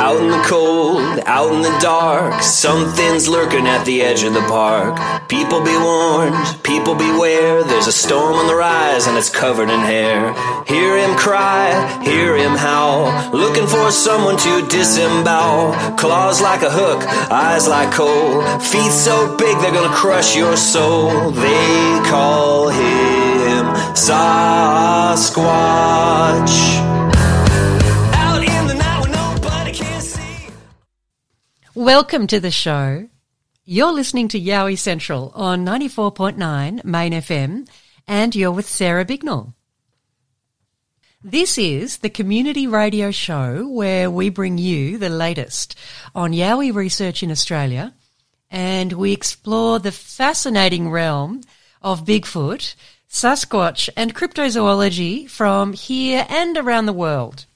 Out in the cold, out in the dark, something's lurking at the edge of the park. People be warned, people beware. There's a storm on the rise and it's covered in hair. Hear him cry, hear him howl, looking for someone to disembowel. Claws like a hook, eyes like coal, feet so big they're gonna crush your soul. They call him Sasquatch. Welcome to the show. You're listening to Yowie Central on 94.9 Main FM, and you're with Sarah Bignell. This is the community radio show where we bring you the latest on Yowie research in Australia, and we explore the fascinating realm of Bigfoot, Sasquatch, and cryptozoology from here and around the world.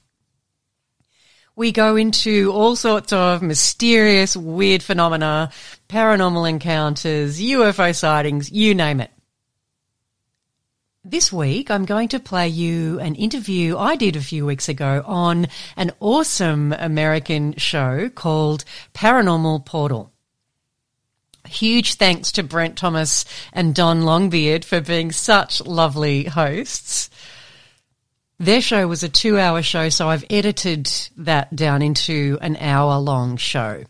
We go into all sorts of mysterious, weird phenomena, paranormal encounters, UFO sightings, you name it. This week, I'm going to play you an interview I did a few weeks ago on an awesome American show called Paranormal Portal. Huge thanks to Brent Thomas and Don Longbeard for being such lovely hosts. Their show was a two hour show, so I've edited that down into an hour long show.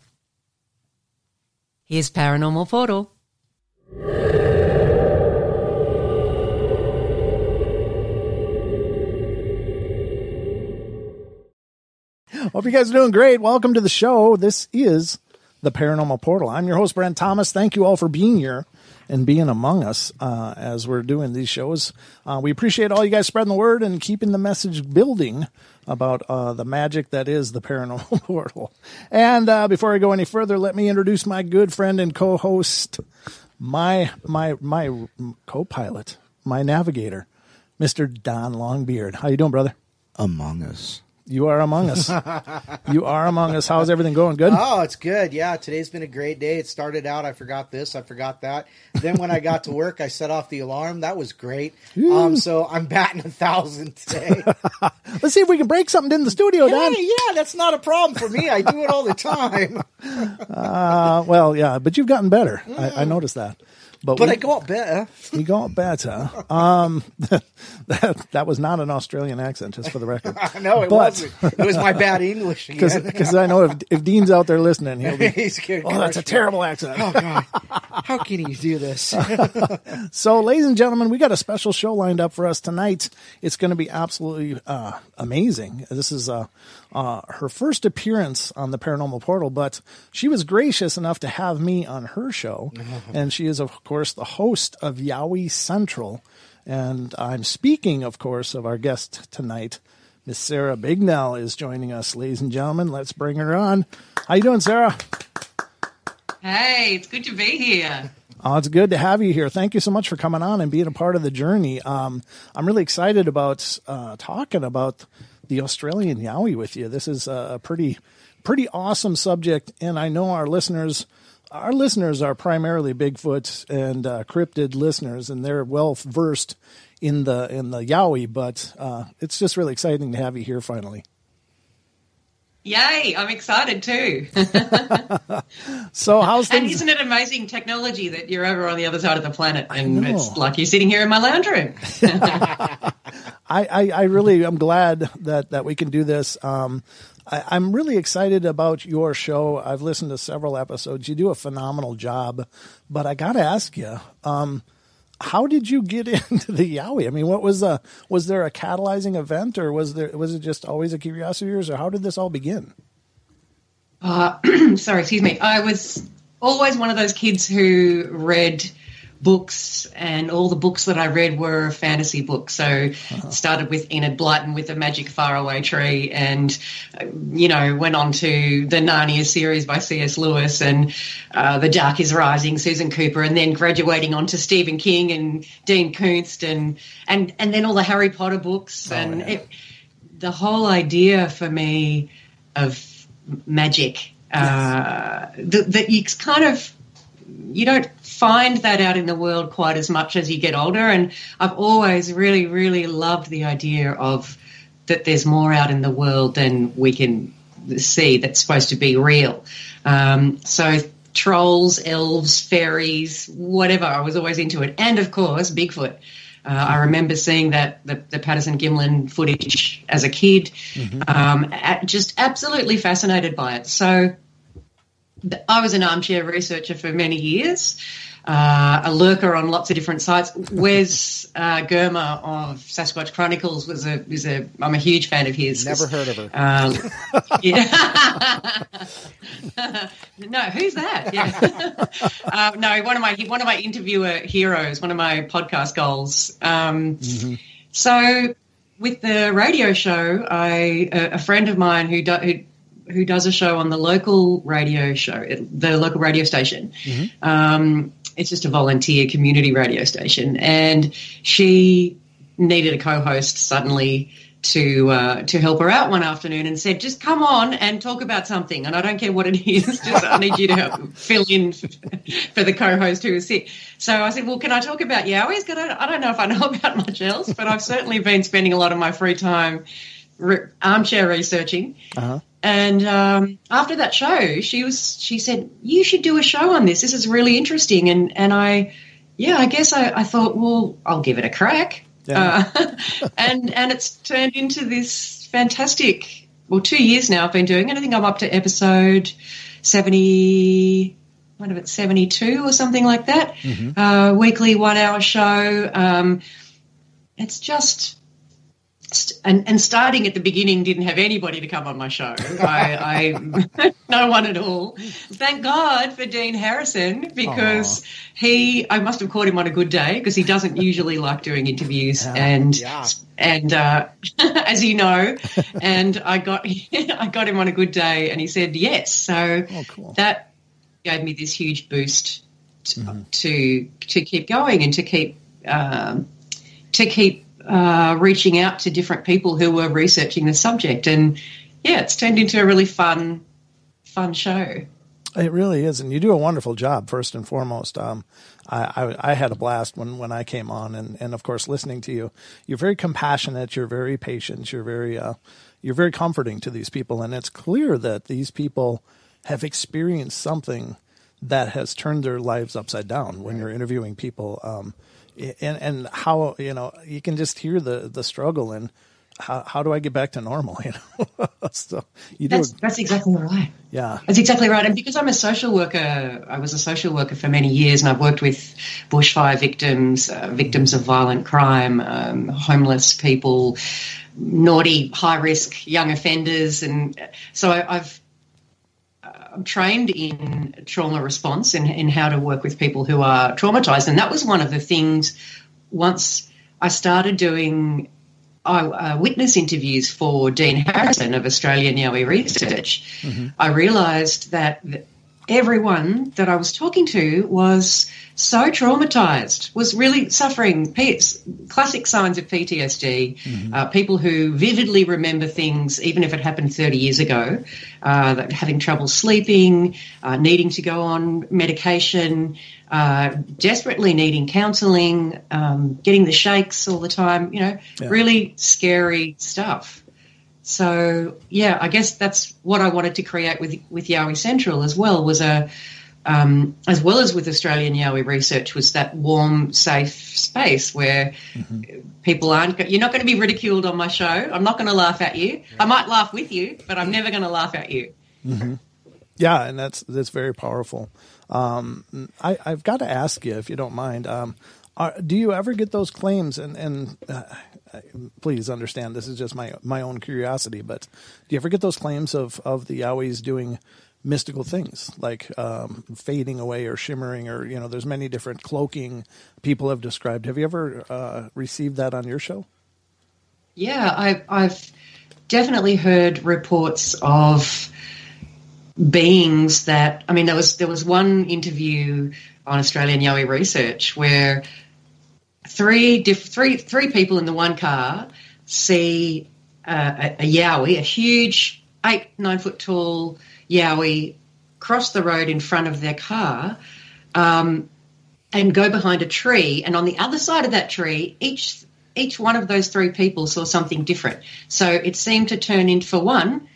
Here's Paranormal Portal. Hope you guys are doing great. Welcome to the show. This is the Paranormal Portal. I'm your host, Brent Thomas. Thank you all for being here and being among us uh, as we're doing these shows. Uh, we appreciate all you guys spreading the word and keeping the message building about uh, the magic that is the Paranormal Portal. And uh, before I go any further, let me introduce my good friend and co-host, my my my co-pilot, my navigator, Mr. Don Longbeard. How you doing, brother? Among Us. You are among us. you are among us. How's everything going? Good. Oh, it's good. Yeah, today's been a great day. It started out, I forgot this, I forgot that. Then when I got to work, I set off the alarm. That was great. Um, so I'm batting a thousand today. Let's see if we can break something in the studio, Don. hey, yeah, that's not a problem for me. I do it all the time. Uh, well, yeah, but you've gotten better. I, I noticed that. But, But we, I go out better. you got better. Um, that that was not an Australian accent, just for the record. No, it But- wasn't. It was my bad English. Because I know if, if Dean's out there listening, he'll be. He's Oh, that's a terrible accent. Oh, God. How can he do this? So, ladies and gentlemen, we got a special show lined up for us tonight. It's going to be absolutely uh, amazing. This is uh, uh, her first appearance on the Paranormal Portal, but she was gracious enough to have me on her show, and she is, of course, the host of Yowie Central. And I'm speaking, of course, of our guest tonight. Miss Sarah Bignell is joining us, ladies and gentlemen. Let's bring her on. How you doing, Sarah? Hey, it's good to be here. Oh, it's good to have you here. Thank you so much for coming on and being a part of the journey. Um, I'm really excited about uh, talking about the Australian Yowie with you. This is a pretty, pretty awesome subject, and I know our listeners, our listeners are primarily Bigfoot and uh, cryptid listeners, and they're well versed in the in the Yowie. But uh, it's just really exciting to have you here finally. Yay! I'm excited too. so how's things? And isn't it amazing technology that you're over on the other side of the planet and it's like you're sitting here in my lounge room. I, I, I, really am glad that, that we can do this. Um, I, am really excited about your show. I've listened to several episodes. You do a phenomenal job, but I got to ask you, um, how did you get into the Yowie? I mean, what was a was there a catalyzing event, or was there was it just always a curiosity yours, or how did this all begin? Uh, sorry, excuse me. I was always one of those kids who read books, and all the books that I read were fantasy books. So uh-huh. started with Enid Blyton with the Magic Faraway Tree, and you know went on to the Narnia series by C.S. Lewis and uh, The Dark Is Rising, Susan Cooper, and then graduating on to Stephen King and Dean Koontz, and and and then all the Harry Potter books, oh, and yeah. it, the whole idea for me of magic. Yes. Uh, that, that you kind of you don't find that out in the world quite as much as you get older. And I've always really, really loved the idea of that there's more out in the world than we can see that's supposed to be real. Um, so trolls, elves, fairies, whatever, I was always into it. And of course, Bigfoot. Uh, I remember seeing that the, the Patterson Gimlin footage as a kid, mm-hmm. um, at, just absolutely fascinated by it. So I was an armchair researcher for many years, uh, a lurker on lots of different sites. Wes uh, Germer of Sasquatch Chronicles was a was a I'm a huge fan of his. Never heard of her. Um, yeah. no, who's that? Yeah. uh, no, one of my one of my interviewer heroes, one of my podcast goals. Um, mm-hmm. So with the radio show, I a, a friend of mine who, do, who who does a show on the local radio show, the local radio station. Mm-hmm. Um, it's just a volunteer community radio station, and she needed a co-host suddenly to uh, to help her out one afternoon and said, "Just come on and talk about something." And I don't care what it is, just I need you to help fill in for the co-host who is sick. So I said, "Well, can I talk about Yowies? I don't know if I know about much else, but I've certainly been spending a lot of my free time re- armchair researching." Uh-huh. And um, after that show, she was she said, "You should do a show on this. This is really interesting." And and I, yeah, I guess I, I thought, well, I'll give it a crack. Yeah. Uh, and and it's turned into this fantastic. Well, two years now I've been doing it. I think I'm up to episode seventy. What if it's seventy two or something like that. Mm-hmm. Uh, weekly one hour show. Um, it's just and, and starting at the beginning didn't have anybody to come on my show. I, I no one at all. Thank God for Dean Harrison because Aww. he I must have caught him on a good day because he doesn't usually like doing interviews and yeah. and uh, as you know, and I got I got him on a good day and he said yes. So oh, cool. that gave me this huge boost to mm-hmm. to, to keep going and to keep um, to keep uh, reaching out to different people who were researching the subject. And yeah, it's turned into a really fun, fun show. It really is, and you do a wonderful job. First and foremost, um, I, I, I, had a blast when, when I came on, and, and of course, listening to you, you're very compassionate, you're very patient, you're very uh, you're very comforting to these people, and it's clear that these people have experienced something that has turned their lives upside down. When you're interviewing people, um, and and how you know you can just hear the the struggle and how how do I get back to normal? You know, so you do. That's, that's exactly right. Yeah, that's exactly right. And because I'm a social worker, I was a social worker for many years, and I've worked with bushfire victims, uh, victims of violent crime, um, homeless people, naughty, high risk young offenders, and so I, I've trained in trauma response and in how to work with people who are traumatized. And that was one of the things once I started doing uh, witness interviews for Dean Harrison of Australian Yowie Research, mm-hmm. I realised that everyone that I was talking to was so traumatized, was really suffering P- classic signs of PTSD. Mm-hmm. Uh, people who vividly remember things, even if it happened 30 years ago, uh, that having trouble sleeping, uh, needing to go on medication, uh, desperately needing counseling, um, getting the shakes all the time, you know, yeah. really scary stuff. So yeah, I guess that's what I wanted to create with with Yowie Central as well was a um, as well as with Australian Yowie research was that warm, safe space where mm-hmm. people aren't. You're not going to be ridiculed on my show. I'm not going to laugh at you. I might laugh with you, but I'm never going to laugh at you. Mm-hmm. Yeah, and that's that's very powerful. Um, I, have got to ask you if you don't mind. Um, are, do you ever get those claims? And, and uh, please understand, this is just my my own curiosity. But do you ever get those claims of of the Yowies doing mystical things like um, fading away or shimmering, or you know, there's many different cloaking people have described. Have you ever uh, received that on your show? Yeah, I, I've definitely heard reports of beings that I mean there was there was one interview on Australian Yowie Research where three diff- three three people in the one car see uh, a, a yowie, a huge eight nine foot tall yowie, cross the road in front of their car. Um, and go behind a tree, and on the other side of that tree, each each one of those three people saw something different. So it seemed to turn into, for one,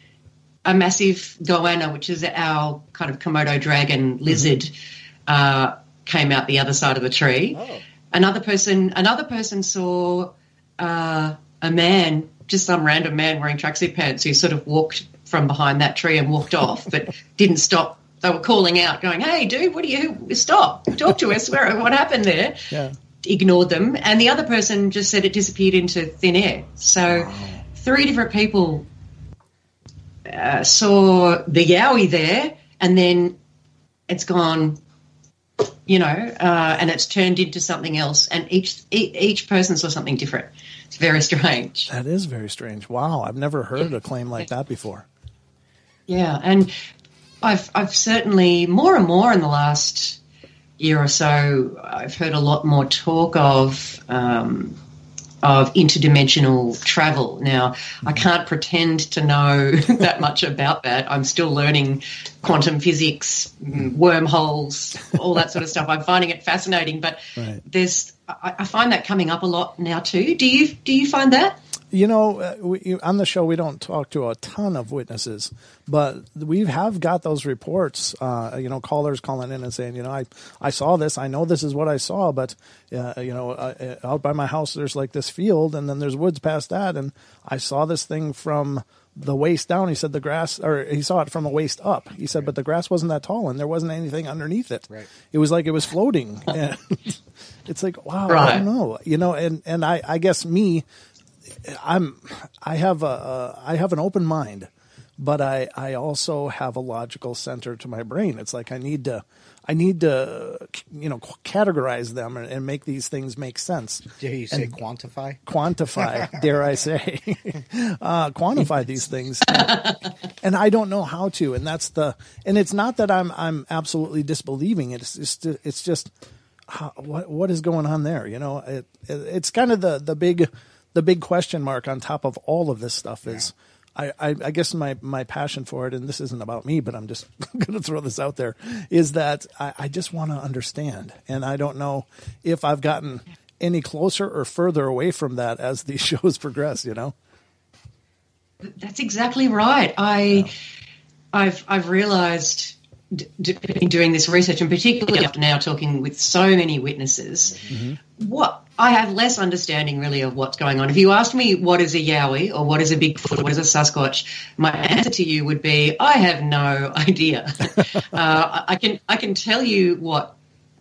a massive goanna, which is our kind of Komodo dragon lizard, mm-hmm. uh, came out the other side of the tree. Oh. Another person, another person saw uh, a man, just some random man wearing tracksuit pants, who sort of walked from behind that tree and walked off, but didn't stop. They were calling out, going, "Hey, dude, what are you stop? Talk to us. Where what happened there?" Yeah. Ignored them, and the other person just said it disappeared into thin air. So, wow. three different people uh, saw the Yowie there, and then it's gone you know, uh, and it's turned into something else. And each each person saw something different. It's very strange. That is very strange. Wow, I've never heard a claim like that before. Yeah, and I've I've certainly more and more in the last year or so, I've heard a lot more talk of. Um, of interdimensional travel. Now, I mm-hmm. can't pretend to know that much about that. I'm still learning quantum physics, mm-hmm. wormholes, all that sort of stuff. I'm finding it fascinating, but right. there's I, I, find that coming up a lot now too. Do you do you find that? You know, uh, we, on the show we don't talk to a ton of witnesses, but we have got those reports. Uh, you know, callers calling in and saying, you know, I I saw this. I know this is what I saw, but uh, you know, uh, uh, out by my house there's like this field, and then there's woods past that, and I saw this thing from the waist down. He said the grass, or he saw it from the waist up. He said, but the grass wasn't that tall, and there wasn't anything underneath it. Right. It was like it was floating. and it's like, wow, right. I don't know, you know. And and I, I guess me, I'm, I have a, I have an open mind, but I, I also have a logical center to my brain. It's like I need to, I need to, you know, categorize them and, and make these things make sense. Dare you say and quantify? Quantify, dare I say, uh, quantify these things, and, and, I don't know how to. And that's the, and it's not that I'm I'm absolutely disbelieving it. It's just it's just how, what what is going on there. You know, it, it, it's kind of the the big the big question mark on top of all of this stuff is. Yeah I, I, I, guess my, my passion for it, and this isn't about me, but I'm just going to throw this out there, is that I, I just want to understand. And I don't know if I've gotten any closer or further away from that as these shows progress, you know? That's exactly right. I, yeah. I've, I've realized in doing this research, and particularly after now talking with so many witnesses, mm-hmm. what I have less understanding really of what's going on. If you asked me what is a Yowie or what is a Bigfoot, or what is a Sasquatch, my answer to you would be I have no idea. uh, I can I can tell you what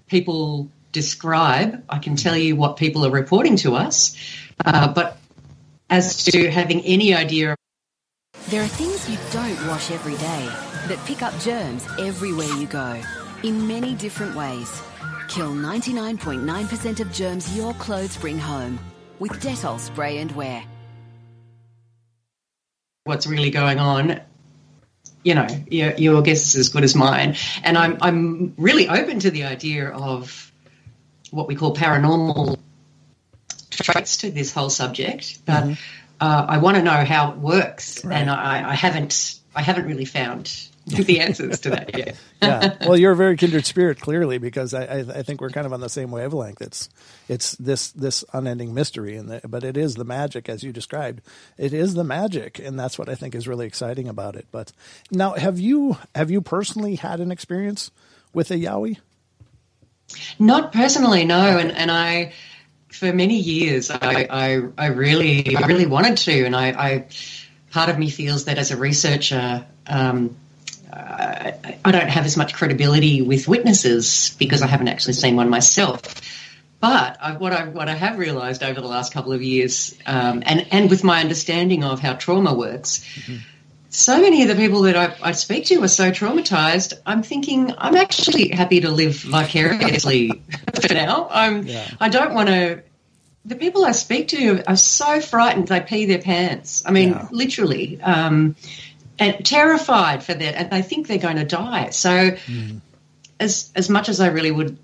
people describe. I can tell you what people are reporting to us, uh, but as to having any idea. There are things you don't wash every day that pick up germs everywhere you go in many different ways. Kill 99.9% of germs your clothes bring home with Dettol spray and wear. What's really going on? you know, your, your guess is as good as mine. And I'm, I'm really open to the idea of what we call paranormal traits to this whole subject, but Mm-hmm. uh, I want to know how it works, and I, I haven't, I haven't really found the answers to that yet. yeah. Well, you're a very kindred spirit, clearly, because I, I, I think we're kind of on the same wavelength. It's it's this this unending mystery, and but it is the magic, as you described. It is the magic, and that's what I think is really exciting about it. But now, have you have you personally had an experience with a Yowie? Not personally, no. And and I, for many years, I I, I really I really wanted to, and I, I part of me feels that as a researcher. Um, I, I don't have as much credibility with witnesses because I haven't actually seen one myself. But I, what I what I have realised over the last couple of years, um, and and with my understanding of how trauma works, so many of the people that I, I speak to are so traumatized. I'm thinking I'm actually happy to live vicariously for now. I'm I don't want to. The people I speak to are so frightened they pee their pants. I mean, Yeah. literally, um, and terrified for that, and they think they're going to die. So, as as much as I really would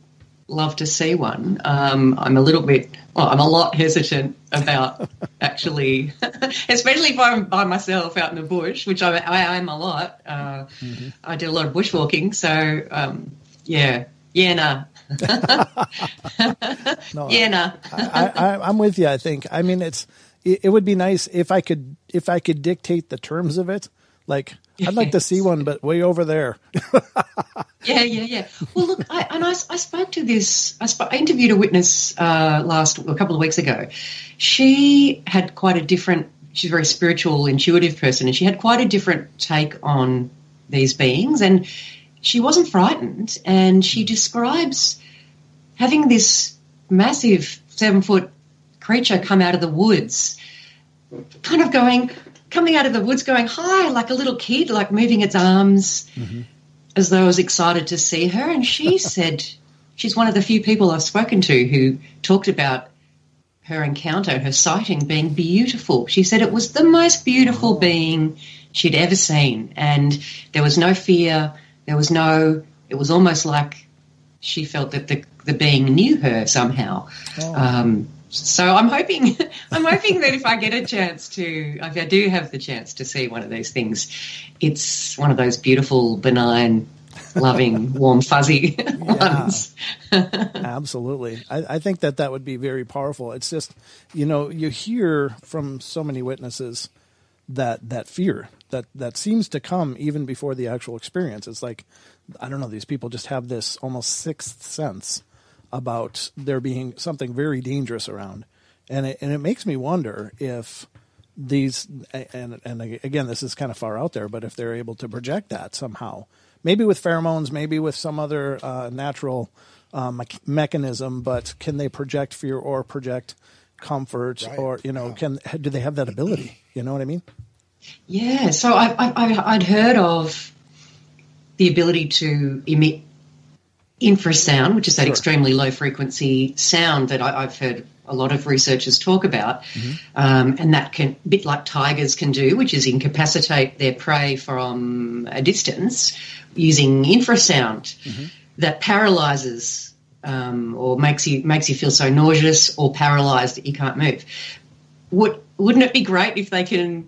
love to see one, um, I'm a little bit. Well, I'm a lot hesitant about actually, especially if I'm by myself out in the bush, which I, I am a lot. Uh, I do a lot of bushwalking, so um, yeah, yeah, nah. No, yeah, nah. I, I, I'm with you. I think. I mean, it's it, it would be nice if I could if I could dictate the terms of it. Like, I'd like to see one, but way over there. Yeah, yeah, yeah. Well, look, I, and I, I spoke to this. I, sp- I interviewed a witness uh, last a couple of weeks ago. She had quite a different. She's a very spiritual, intuitive person, and she had quite a different take on these beings. And she wasn't frightened, and she hmm. describes having this massive seven foot creature come out of the woods, kind of going, coming out of the woods, going hi, like a little kid, like moving its arms mm-hmm. as though I was excited to see her. And she said she's one of the few people I've spoken to who talked about her encounter, her sighting being beautiful. She said it was the most beautiful oh. being she'd ever seen. And there was no fear, there was no, it was almost like she felt that the, the being knew her somehow. Um, so I'm hoping, I'm hoping that if I get a chance to, if I do have the chance to see one of these things, it's one of those beautiful, benign, loving, warm, fuzzy ones. Absolutely. I, I think that that would be very powerful. It's just, you know, you hear from so many witnesses that that fear that that seems to come even before the actual experience. It's like, I don't know, these people just have this almost sixth sense about there being something very dangerous around, and it, and it makes me wonder if these and and again this is kind of far out there, but if they're able to project that somehow, maybe with pheromones, maybe with some other uh, natural uh, me- mechanism, but can they project fear or project comfort, or you know, can do they have that ability? You know what I mean? Yeah, so I, I, I- I'd heard of the ability to emit infrasound, which is that extremely low frequency sound that I, I've heard a lot of researchers talk about, um, and that can, a bit like tigers can do, which is incapacitate their prey from a distance using infrasound that paralyzes um, or makes you makes you feel so nauseous or paralyzed that you can't move. Would wouldn't it be great if they can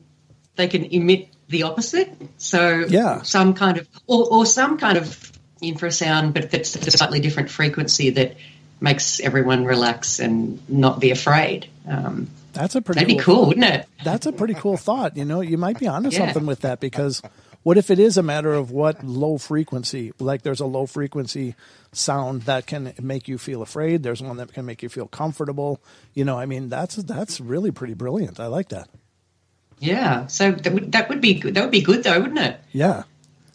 they can emit the opposite? So Yeah. some kind of or, or some kind of infrasound, but that's a slightly different frequency that makes everyone relax and not be afraid. Um, That's a pretty that'd be cool, wouldn't it? That's a pretty cool thought. You know, you might be onto Yeah. something with that because what if it is a matter of what low frequency? Like there's a low frequency sound that can make you feel afraid. There's one that can make you feel comfortable. You know, I mean, that's that's really pretty brilliant. I like that. Yeah. So that would that would be good. That would be good though, wouldn't it? Yeah.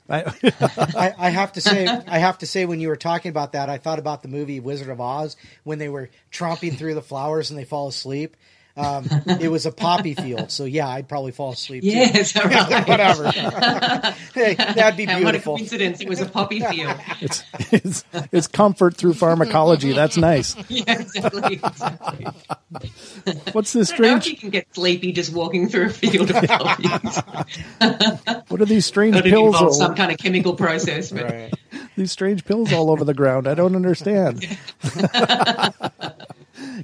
I, I, I have to say, I have to say, when you were talking about that, I thought about the movie Wizard of Oz when they were tromping through the flowers and they fall asleep. Um, it was a poppy field, so yeah, I'd probably fall asleep. too. Yes, all right. whatever. hey, that'd be And what a beautiful. coincidence! It was a poppy field. It's, it's it's comfort through pharmacology. That's nice. yeah, exactly. exactly. What's this I don't know if strange? you can get sleepy just walking through a field of poppies. What are these strange But pills? involves all- some kind of chemical process. But Right. these strange pills all over the ground. I don't understand.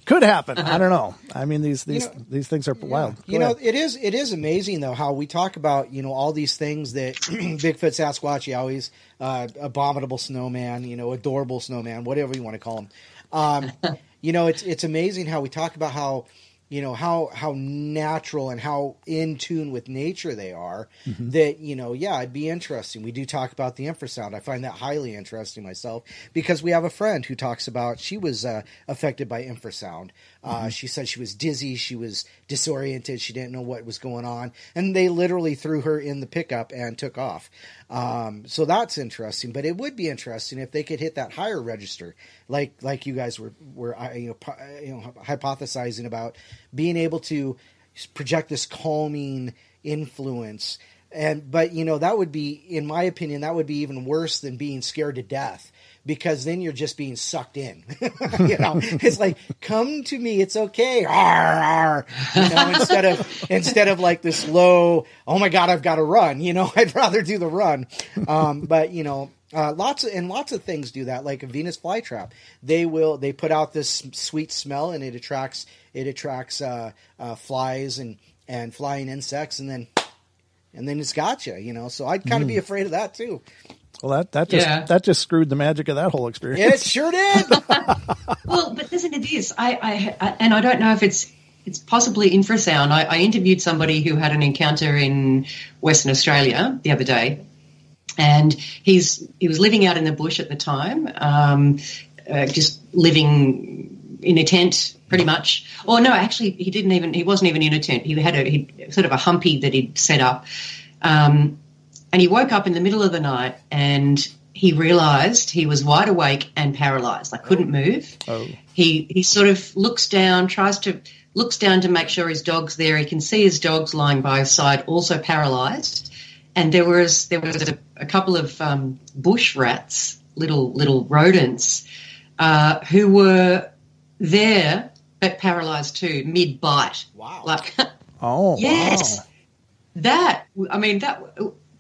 Could happen. I don't know. I mean, these these these things are wild. You Go know, ahead. it is it is amazing though how we talk about you know all these things that Bigfoot, Sasquatch, Yowies, uh, abominable snowman, you know, adorable snowman, whatever you want to call them. Um, you know, it's it's amazing how we talk about how you know how how natural and how in tune with nature they are. Mm-hmm. That you know, yeah, it'd be interesting. We do talk about the infrasound. I find that highly interesting myself because we have a friend who talks about she was uh, affected by infrasound. Uh, She said she was dizzy, she was disoriented, she didn't know what was going on, and they literally threw her in the pickup and took off. Um, so that's interesting. But it would be interesting if they could hit that higher register, like like you guys were were uh, you know uh, you know hypothesizing about being able to project this calming influence. And but you know that would be, in my opinion, that would be even worse than being scared to death because then you're just being sucked in. you know, it's like come to me, it's okay. Arr, arr. You know, instead of instead of like this low, oh my god, I've got to run. You know, I'd rather do the run. Um, but you know, uh, lots of and lots of things do that. Like a Venus flytrap, they will they put out this sweet smell and it attracts it attracts uh, uh, flies and and flying insects, and then and then it's got you. You know, so I'd kind of be afraid of that too. Well, that that just Yeah. that just screwed the magic of that whole experience. It sure did. well, but listen to this. I, I, I and I don't know if it's it's possibly infrasound. I, I interviewed somebody who had an encounter in Western Australia the other day, and he's he was living out in the bush at the time, um, uh, just living in a tent pretty much. Or no, actually, he didn't even. He wasn't even in a tent. He had a he, sort of a humpy that he'd set up. Um, and he woke up in the middle of the night and he realized he was wide awake and paralyzed, like couldn't move. Oh. He he sort of looks down, tries to looks down to make sure his dog's there. He can see his dog's lying by his side, also paralyzed. And there was there was a, a couple of um, bush rats, little little rodents, uh, who were there but paralyzed too, mid bite. Wow. Like Oh, Yes. wow. That I mean that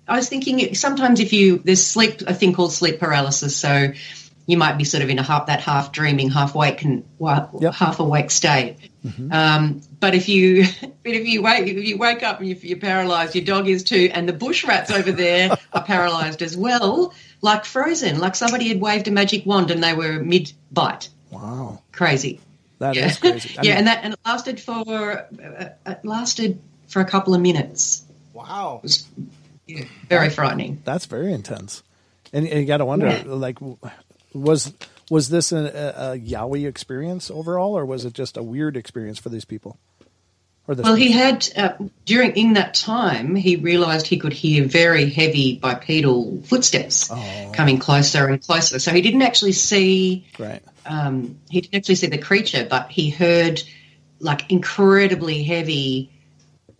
I was thinking sometimes if you there's sleep a thing called sleep paralysis so you might be sort of in a half that half dreaming half awake and Yep. half awake state um, but if you but if you wake if you wake up and you- you're paralyzed your dog is too and the bush rats over there are paralyzed as well like frozen like somebody had waved a magic wand and they were mid bite Wow. crazy That is yeah. crazy. I yeah, mean, and that and it lasted for uh, it lasted for a couple of minutes. wow. It was very frightening. that's very intense. And, and you got to wonder, Yeah. like, was was this a, a, a Yowie experience overall, or was it just a weird experience for these people? Well, he had uh, during in that time he realised he could hear very heavy bipedal footsteps Oh. coming closer and closer. So he didn't actually see right? um, he didn't actually see the creature, but he heard like incredibly heavy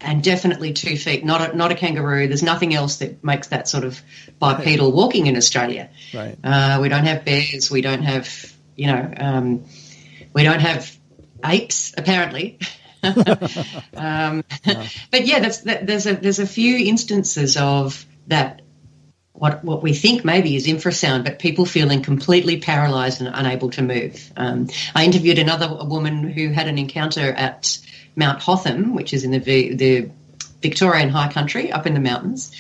and definitely two feet, not a, not a kangaroo. There's nothing else that makes that sort of bipedal walking in Australia. Right. Uh, we don't have bears. We don't have, you know, um, we don't have apes apparently. um, But yeah, that's, that, there's a there's a few instances of that. What what we think maybe is infrasound, but people feeling completely paralysed and unable to move. Um, I interviewed another woman who had an encounter at Mount Hotham, which is in the the Victorian High Country up in the mountains,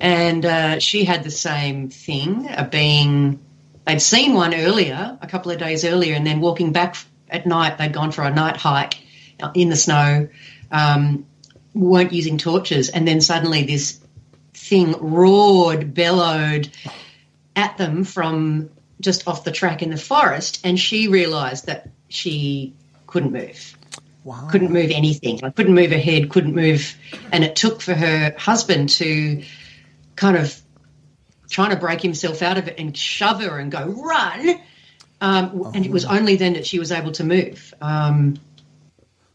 and uh, she had the same thing of being. They'd seen one earlier, a couple of days earlier, and then walking back at night, they'd gone for a night hike in the snow, um, weren't using torches, and then suddenly this thing roared, bellowed at them from just off the track in the forest, and she realised that she couldn't move Wow. couldn't move anything. Like couldn't move her head, couldn't move, and it took for her husband to kind of trying to break himself out of it and shove her and go run. Um, And it was only then that she was able to move. Um,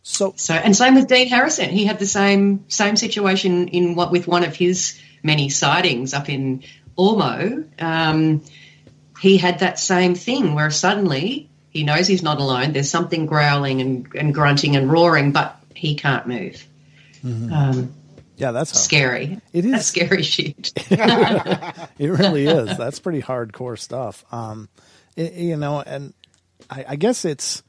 So, so and same with Dean Harrison. He had the same same situation in what with one of his many sightings up in Ormeau. Um, he had that same thing where suddenly he knows he's not alone. There's something growling and, and grunting and roaring, but he can't move. Mm-hmm. Um, yeah, that's scary. It is that's scary shit. it really is. That's pretty hardcore stuff. Um, it, you know, and I, I, guess it's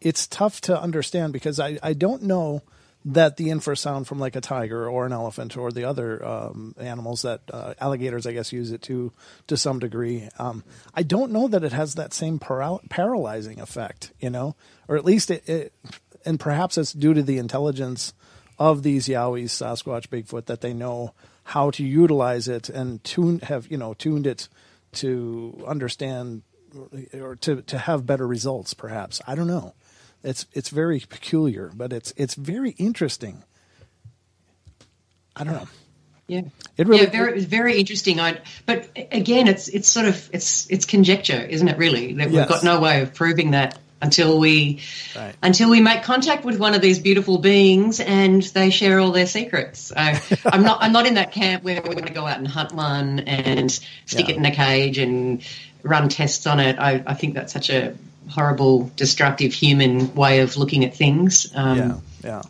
it's tough to understand because I, I don't know that the infrasound from like a tiger or an elephant or the other um, animals that uh, alligators, I guess, use it to to some degree. Um, I don't know that it has that same paral- paralyzing effect, you know, or at least it, it, and perhaps it's due to the intelligence of these Yowies, Sasquatch, Bigfoot, that they know how to utilize it and tune have you know tuned it to understand or to to have better results. Perhaps I don't know. It's it's very peculiar, but it's it's very interesting. I don't know. Yeah, it really yeah, very very interesting. I but again, it's it's sort of it's it's conjecture, isn't it? Really, that Yes. we've got no way of proving that until we Right. until we make contact with one of these beautiful beings and they share all their secrets. So I'm not I'm not in that camp where we're going to go out and hunt one and stick Yeah. it in a cage and run tests on it. I, I think that's such a horrible, destructive human way of looking at things. Um, yeah, yeah.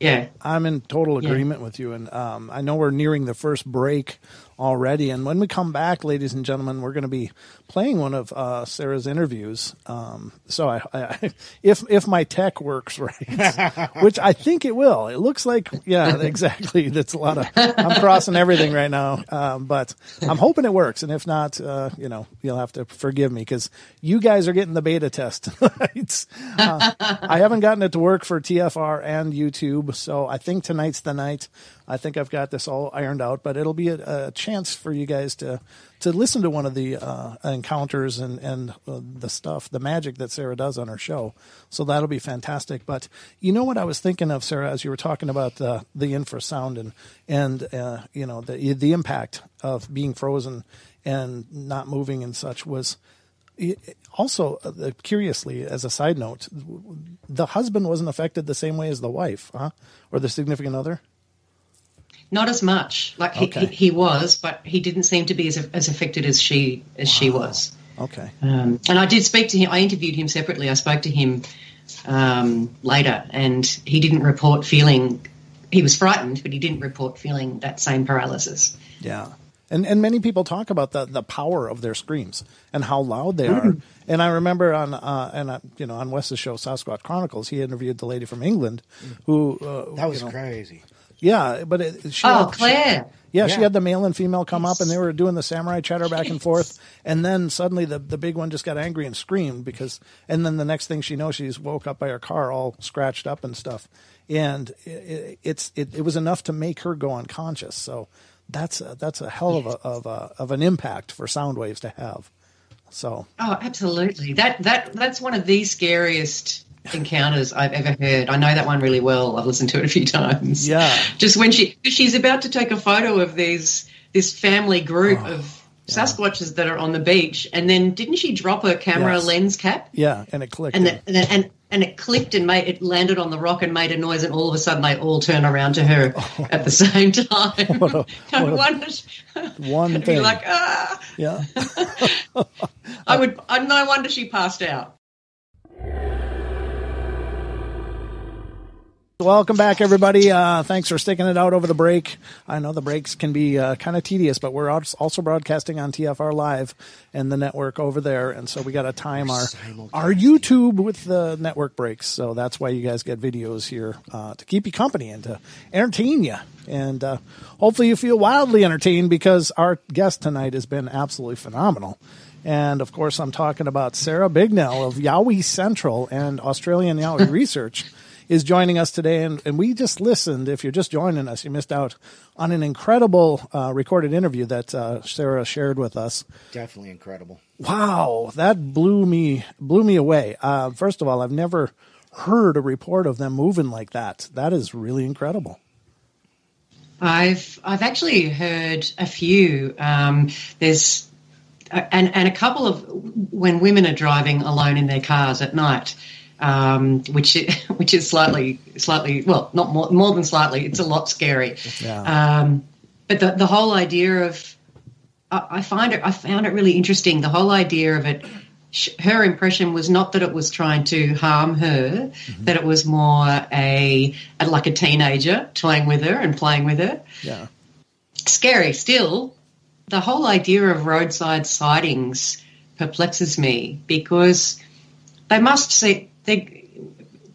yeah. I'm in total Yeah. agreement with you, and um, I know we're nearing the first break already. And when we come back, ladies and gentlemen, we're going to be playing one of uh, Sarah's interviews. Um, so, I, I, if if my tech works right, which I think it will, it looks like yeah, exactly. That's a lot of I'm crossing everything right now, um, but I'm hoping it works. And if not, uh, you know, you'll have to forgive me because you guys are getting the beta test tonight. Uh, I haven't gotten it to work for TFR and YouTube, so I think tonight's the night. I think I've got this all ironed out, but it'll be a, a chance for you guys to to listen to one of the uh, encounters and and uh, the stuff, the magic that Sarah does on her show. So that'll be fantastic. But you know what I was thinking of, Sarah, as you were talking about the the infrasound and and uh, you know the the impact of being frozen and not moving and such was also uh, curiously as a side note the husband wasn't affected the same way as the wife huh or the significant other Not as much. Like he, Okay. he, he was, but he didn't seem to be as, as affected as she as she was. okay Um, and I did speak to him. I interviewed him separately. I spoke to him um, later, and he didn't report feeling. He was frightened, but he didn't report feeling that same paralysis. yeah and and many people talk about the the power of their screams and how loud they are and i remember on uh and uh, you know on wes's show sasquatch chronicles he interviewed the lady from england who uh, That was you know, crazy. Yeah but it, she Oh, had- she- Claire. Yeah, she had the male and female come up, and they were doing the samurai chatter back and forth. And then suddenly, the the big one just got angry and screamed because. And then the next thing she knows, she's woke up by her car, all scratched up and stuff. And it, it's it, it was enough to make her go unconscious. So that's a, that's a hell of a of a of an impact for sound waves to have. So Oh, absolutely. That that that's one of the scariest encounters I've ever heard. I know that one really well. I've listened to it a few times. Yeah. Just when she she's about to take a photo of these this family group Oh, of Sasquatches that are on the beach, and then didn't she drop her camera Yes. lens cap? yeah, and it clicked. And, the, and, and and it clicked and made it landed on the rock and made a noise, and all of a sudden they all turn around to her at the same time. What a- I what a- wonder- one thing. be like, ah. yeah. I would. I no wonder she passed out. Welcome back, everybody. Uh, thanks for sticking it out over the break. I know the breaks can be uh, kind of tedious, but we're also broadcasting on TFR Live and the network over there, and so we got to time our our YouTube with the network breaks. So that's why you guys get videos here uh, to keep you company and to entertain you, and uh, hopefully you feel wildly entertained because our guest tonight has been absolutely phenomenal. And of course, I'm talking about Sarah Bignell of Yowie Central and Australian Yowie Research is joining us today. And, and we just listened. If you're just joining us, you missed out on an incredible uh, recorded interview that uh, Sarah shared with us. Definitely incredible. Wow, that blew me blew me away. Uh, first of all, I've never heard a report of them moving like that. That is really incredible. I've I've actually heard a few. Um, there's uh, and and a couple of when women are driving alone in their cars at night. Um, which which is slightly slightly well, not more, more than slightly. It's a lot scary. Yeah. Um, but the the whole idea of I, I find it I found it really interesting. The whole idea of it. sh- Her impression was not that it was trying to harm her, that it was more a, a like a teenager toying with her and playing with her Yeah. scary still the whole idea of roadside sightings perplexes me because they must see they,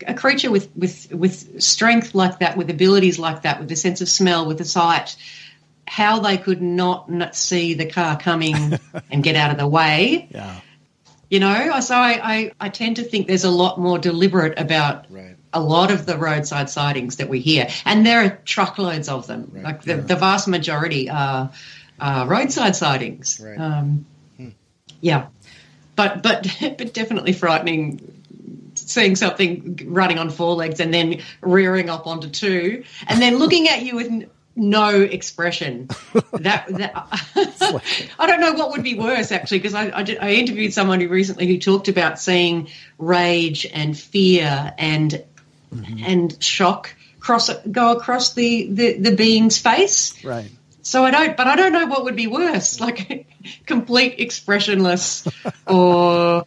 a creature with, with with strength like that with abilities like that with a sense of smell with a sight how they could not, not see the car coming and get out of the way. Yeah. you know so I, I, I tend to think there's a lot more deliberate about Right. a lot of the roadside sightings that we hear. And there are truckloads of them. Like the, the vast majority are, are roadside sightings. Right. um, yeah. But but but definitely frightening seeing something running on four legs and then rearing up onto two and then looking at you with no expression. That, that i don't know what would be worse actually because I, I, did- I interviewed someone who recently who talked about seeing rage and fear and mm-hmm. and shock cross go across the, the the being's face. Right. so I don't, but I don't know what would be worse, like complete expressionless, or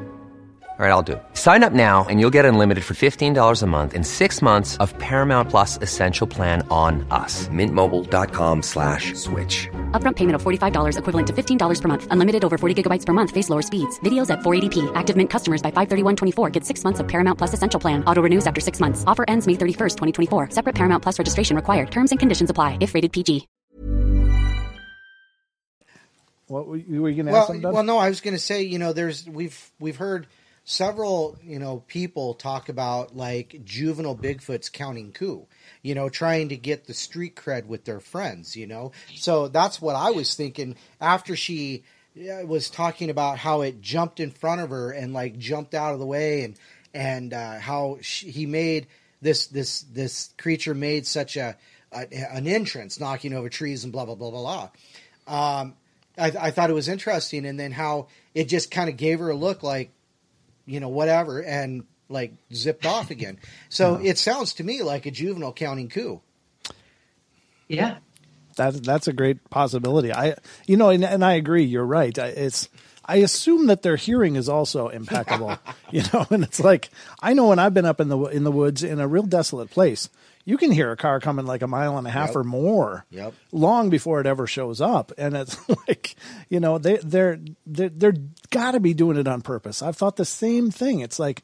All right, I'll do it. Sign up now and you'll get unlimited for $15 a month in six months of Paramount Plus Essential Plan on us. Mintmobile.com slash switch. Upfront payment of $45 equivalent to $15 per month. Unlimited over 40 gigabytes per month. Face lower speeds. Videos at 480p. Active Mint customers by 531.24 get six months of Paramount Plus Essential Plan. Auto renews after six months. Offer ends May 31st, 2024. Separate Paramount Plus registration required. Terms and conditions apply if rated PG. What were you, were you going to ask Well, something? Well, no, I was going to say, you know, there's we've we've heard several, you know, people talk about like juvenile Bigfoots counting coup, you know, trying to get the street cred with their friends, you know. So that's what I was thinking after she was talking about how it jumped in front of her and like jumped out of the way and and uh, how she, he made this this this creature made such a, a an entrance knocking over trees and blah blah blah blah blah. Um, I, I thought it was interesting, and then how it just kind of gave her a look like, you know, whatever, and like zipped off again. So it sounds to me like a juvenile counting coup. Yeah. That that's a great possibility. I you know, and, and I agree. You're right. I, it's I assume that their hearing is also impeccable. you know, and it's like I know when I've been up in the in the woods in a real desolate place, you can hear a car coming like a mile and a half Yep. or more. Yep. Long before it ever shows up, and it's like you know they they're they're, they're got to be doing it on purpose. I've thought the same thing. It's like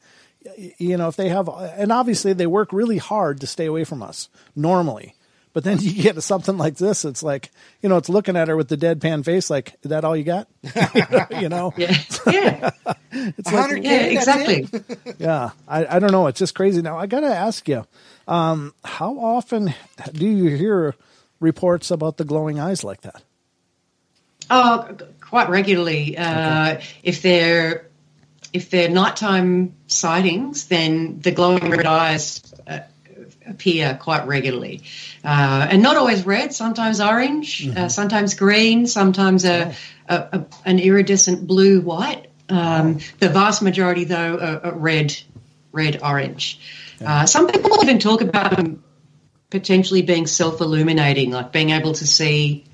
you know if they have and obviously they work really hard to stay away from us normally but then you get to something like this it's like you know it's looking at her with the deadpan face like is that all you got you know Yeah. Yeah. it's like yeah. Exactly. yeah I, I don't know it's just crazy now i gotta ask you um, how often do you hear reports about the glowing eyes like that Oh, quite regularly. Uh, If they're if they're nighttime sightings, then the glowing red eyes uh, appear quite regularly, uh, and not always red. Sometimes orange, uh, sometimes green, sometimes a, a, a an iridescent blue white. Um, the vast majority, though, are, are red, red orange. Uh, some people even talk about them potentially being self-illuminating, like being able to see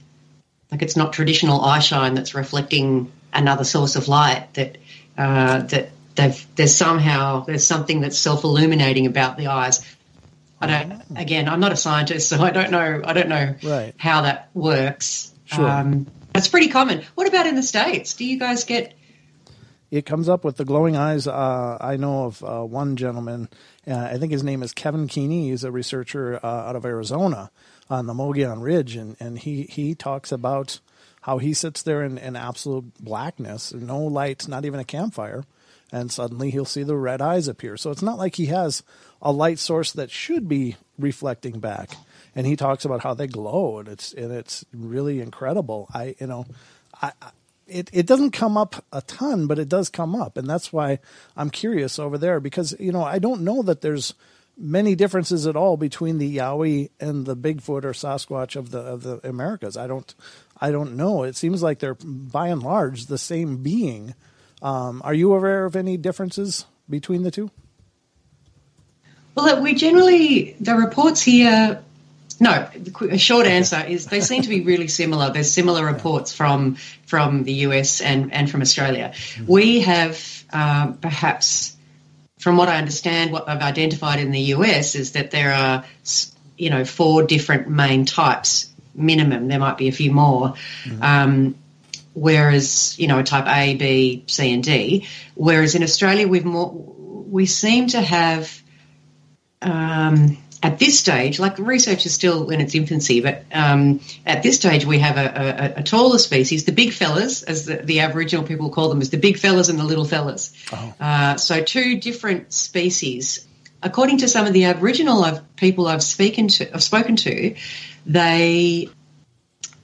like it's not traditional eye shine that's reflecting another source of light that uh, that they've there's somehow there's something that's self illuminating about the eyes. I don't. Again, I'm not a scientist, so I don't know. I don't know Right. how that works. Sure. Um, it's pretty common. What about in the states? Do you guys get? it comes up with the glowing eyes. Uh, I know of uh, one gentleman. Uh, I think his name is Kevin Keeney. He's a researcher uh, out of Arizona on the Mogollon Ridge, and, and he he talks about how he sits there in, in absolute blackness, no lights, not even a campfire, and suddenly he'll see the red eyes appear. So it's not like he has a light source that should be reflecting back. And he talks about how they glow, and it's and it's really incredible. I you know, I, I it, it doesn't come up a ton, but it does come up, and that's why I'm curious over there because you know I don't know that there's many differences at all between the Yowie and the Bigfoot or Sasquatch of the of the Americas. I don't I don't know. It seems like they're by and large the same being. Um, are you aware of any differences between the two? Well, we generally the reports here. No, a short answer is they seem to be really similar. There's similar reports from from the US and and from Australia. We have um, perhaps, from what I understand, what I've identified in the US is that there are you know four different main types minimum. There might be a few more. Um, whereas you know type A, B, C, and D. Whereas in Australia, we've more we seem to have um, at this stage, like the research is still in its infancy, but um, at this stage we have a, a, a, taller species, the big fellas, as the, the, Aboriginal people call them, is the big fellas and the little fellas. Oh. Uh, so two different species. According to some of the Aboriginal I've, people I've spoken to, I've spoken to, they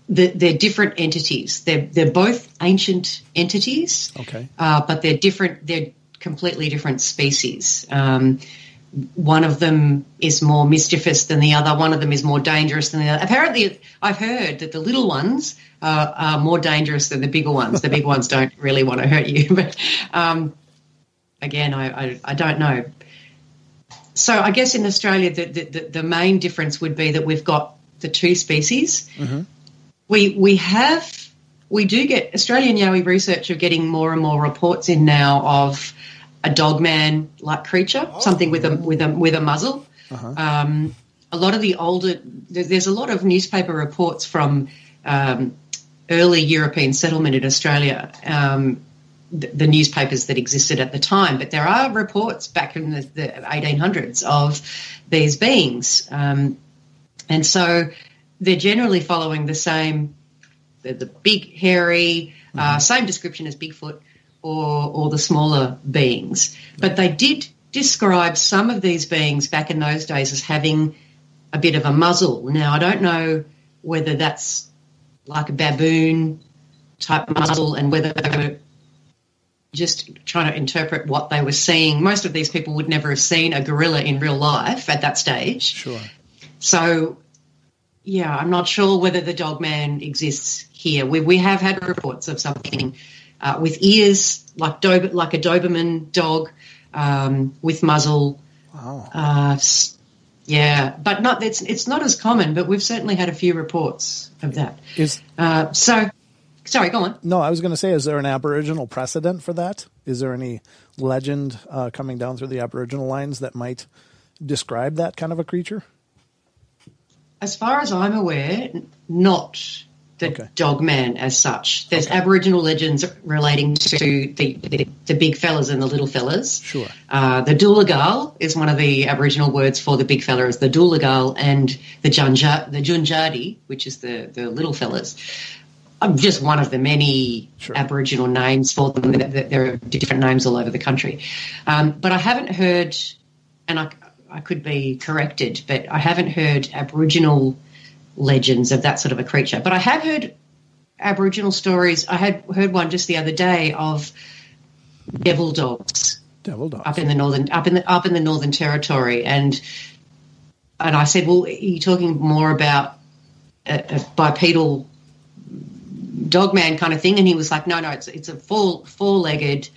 they're different entities. They're they're both ancient entities, okay, uh, but they're different. They're completely different species. Um, one of them is more mischievous than the other. One of them is more dangerous than the other. Apparently, I've heard that the little ones uh, are more dangerous than the bigger ones. The big ones don't really want to hurt you, but um, again, I, I, I, don't know. So I guess in Australia, the, the, the, main difference would be that we've got the two species. Mm-hmm. We we have we do get Australian Yowie research are getting more and more reports in now of a dogman like creature, oh. something with a with a with a muzzle. Uh-huh. Um, a lot of the older there's a lot of newspaper reports from um, early European settlement in Australia. Um, the, the, newspapers that existed at the time, but there are reports back in the, the 1800s of these beings, um, and so they're generally following the same, the, the big, hairy, uh, mm-hmm. uh, same description as Bigfoot, or, or the smaller beings. But they did describe some of these beings back in those days as having a bit of a muzzle. Now, I don't know whether that's like a baboon type muzzle and whether they were just trying to interpret what they were seeing. Most of these people would never have seen a gorilla in real life at that stage. Sure. So, yeah, I'm not sure whether the dog man exists here. We, we have had reports of something uh, with ears like Dober, like a Doberman dog um, with muzzle. Wow. Uh, yeah, but not it's it's not as common, but we've certainly had a few reports of that. Is uh, so. Sorry, go on. No, I was going to say, is there an Aboriginal precedent for that? Is there any legend uh, coming down through the Aboriginal lines that might describe that kind of a creature? As far as I'm aware, not the okay. dog man as such. There's okay. Aboriginal legends relating to the, the, the, big fellas and the little fellas. Sure. Uh, the Doolagal is one of the Aboriginal words for the big fellas. The Doolagal and the Junja, the Junjadi, which is the, the little fellas. I'm just one of the many sure. Aboriginal names for them. There are different names all over the country. Um, but I haven't heard, and I, I could be corrected, but I haven't heard Aboriginal legends of that sort of a creature. But I have heard Aboriginal stories. I had heard one just the other day of devil dogs. Devil dogs up in the northern up in the up in the Northern Territory, and and I said, well, are you talking more about a, a bipedal dogman kind of thing? And he was like, no, no, it's it's a full four legged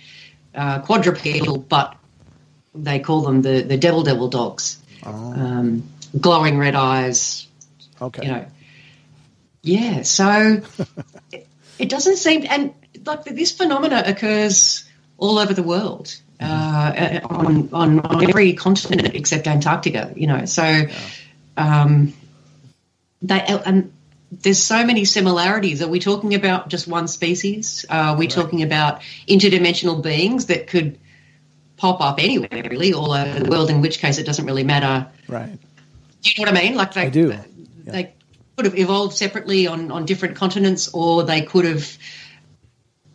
uh, quadrupedal, but they call them the the devil devil dogs. Oh. Um, glowing red eyes, Okay. You know. Yeah. So it, it, doesn't seem, and like this phenomena occurs all over the world. Uh, on, on, on every continent except Antarctica, you know. So, yeah. um, they and there's so many similarities. Are we talking about just one species? are we right. talking about interdimensional beings that could pop up anywhere, really, all over the world? In which case, it doesn't really matter. Right. Do you know what I mean? Like they, I do. Yeah. They could have evolved separately on, on different continents, or they could have,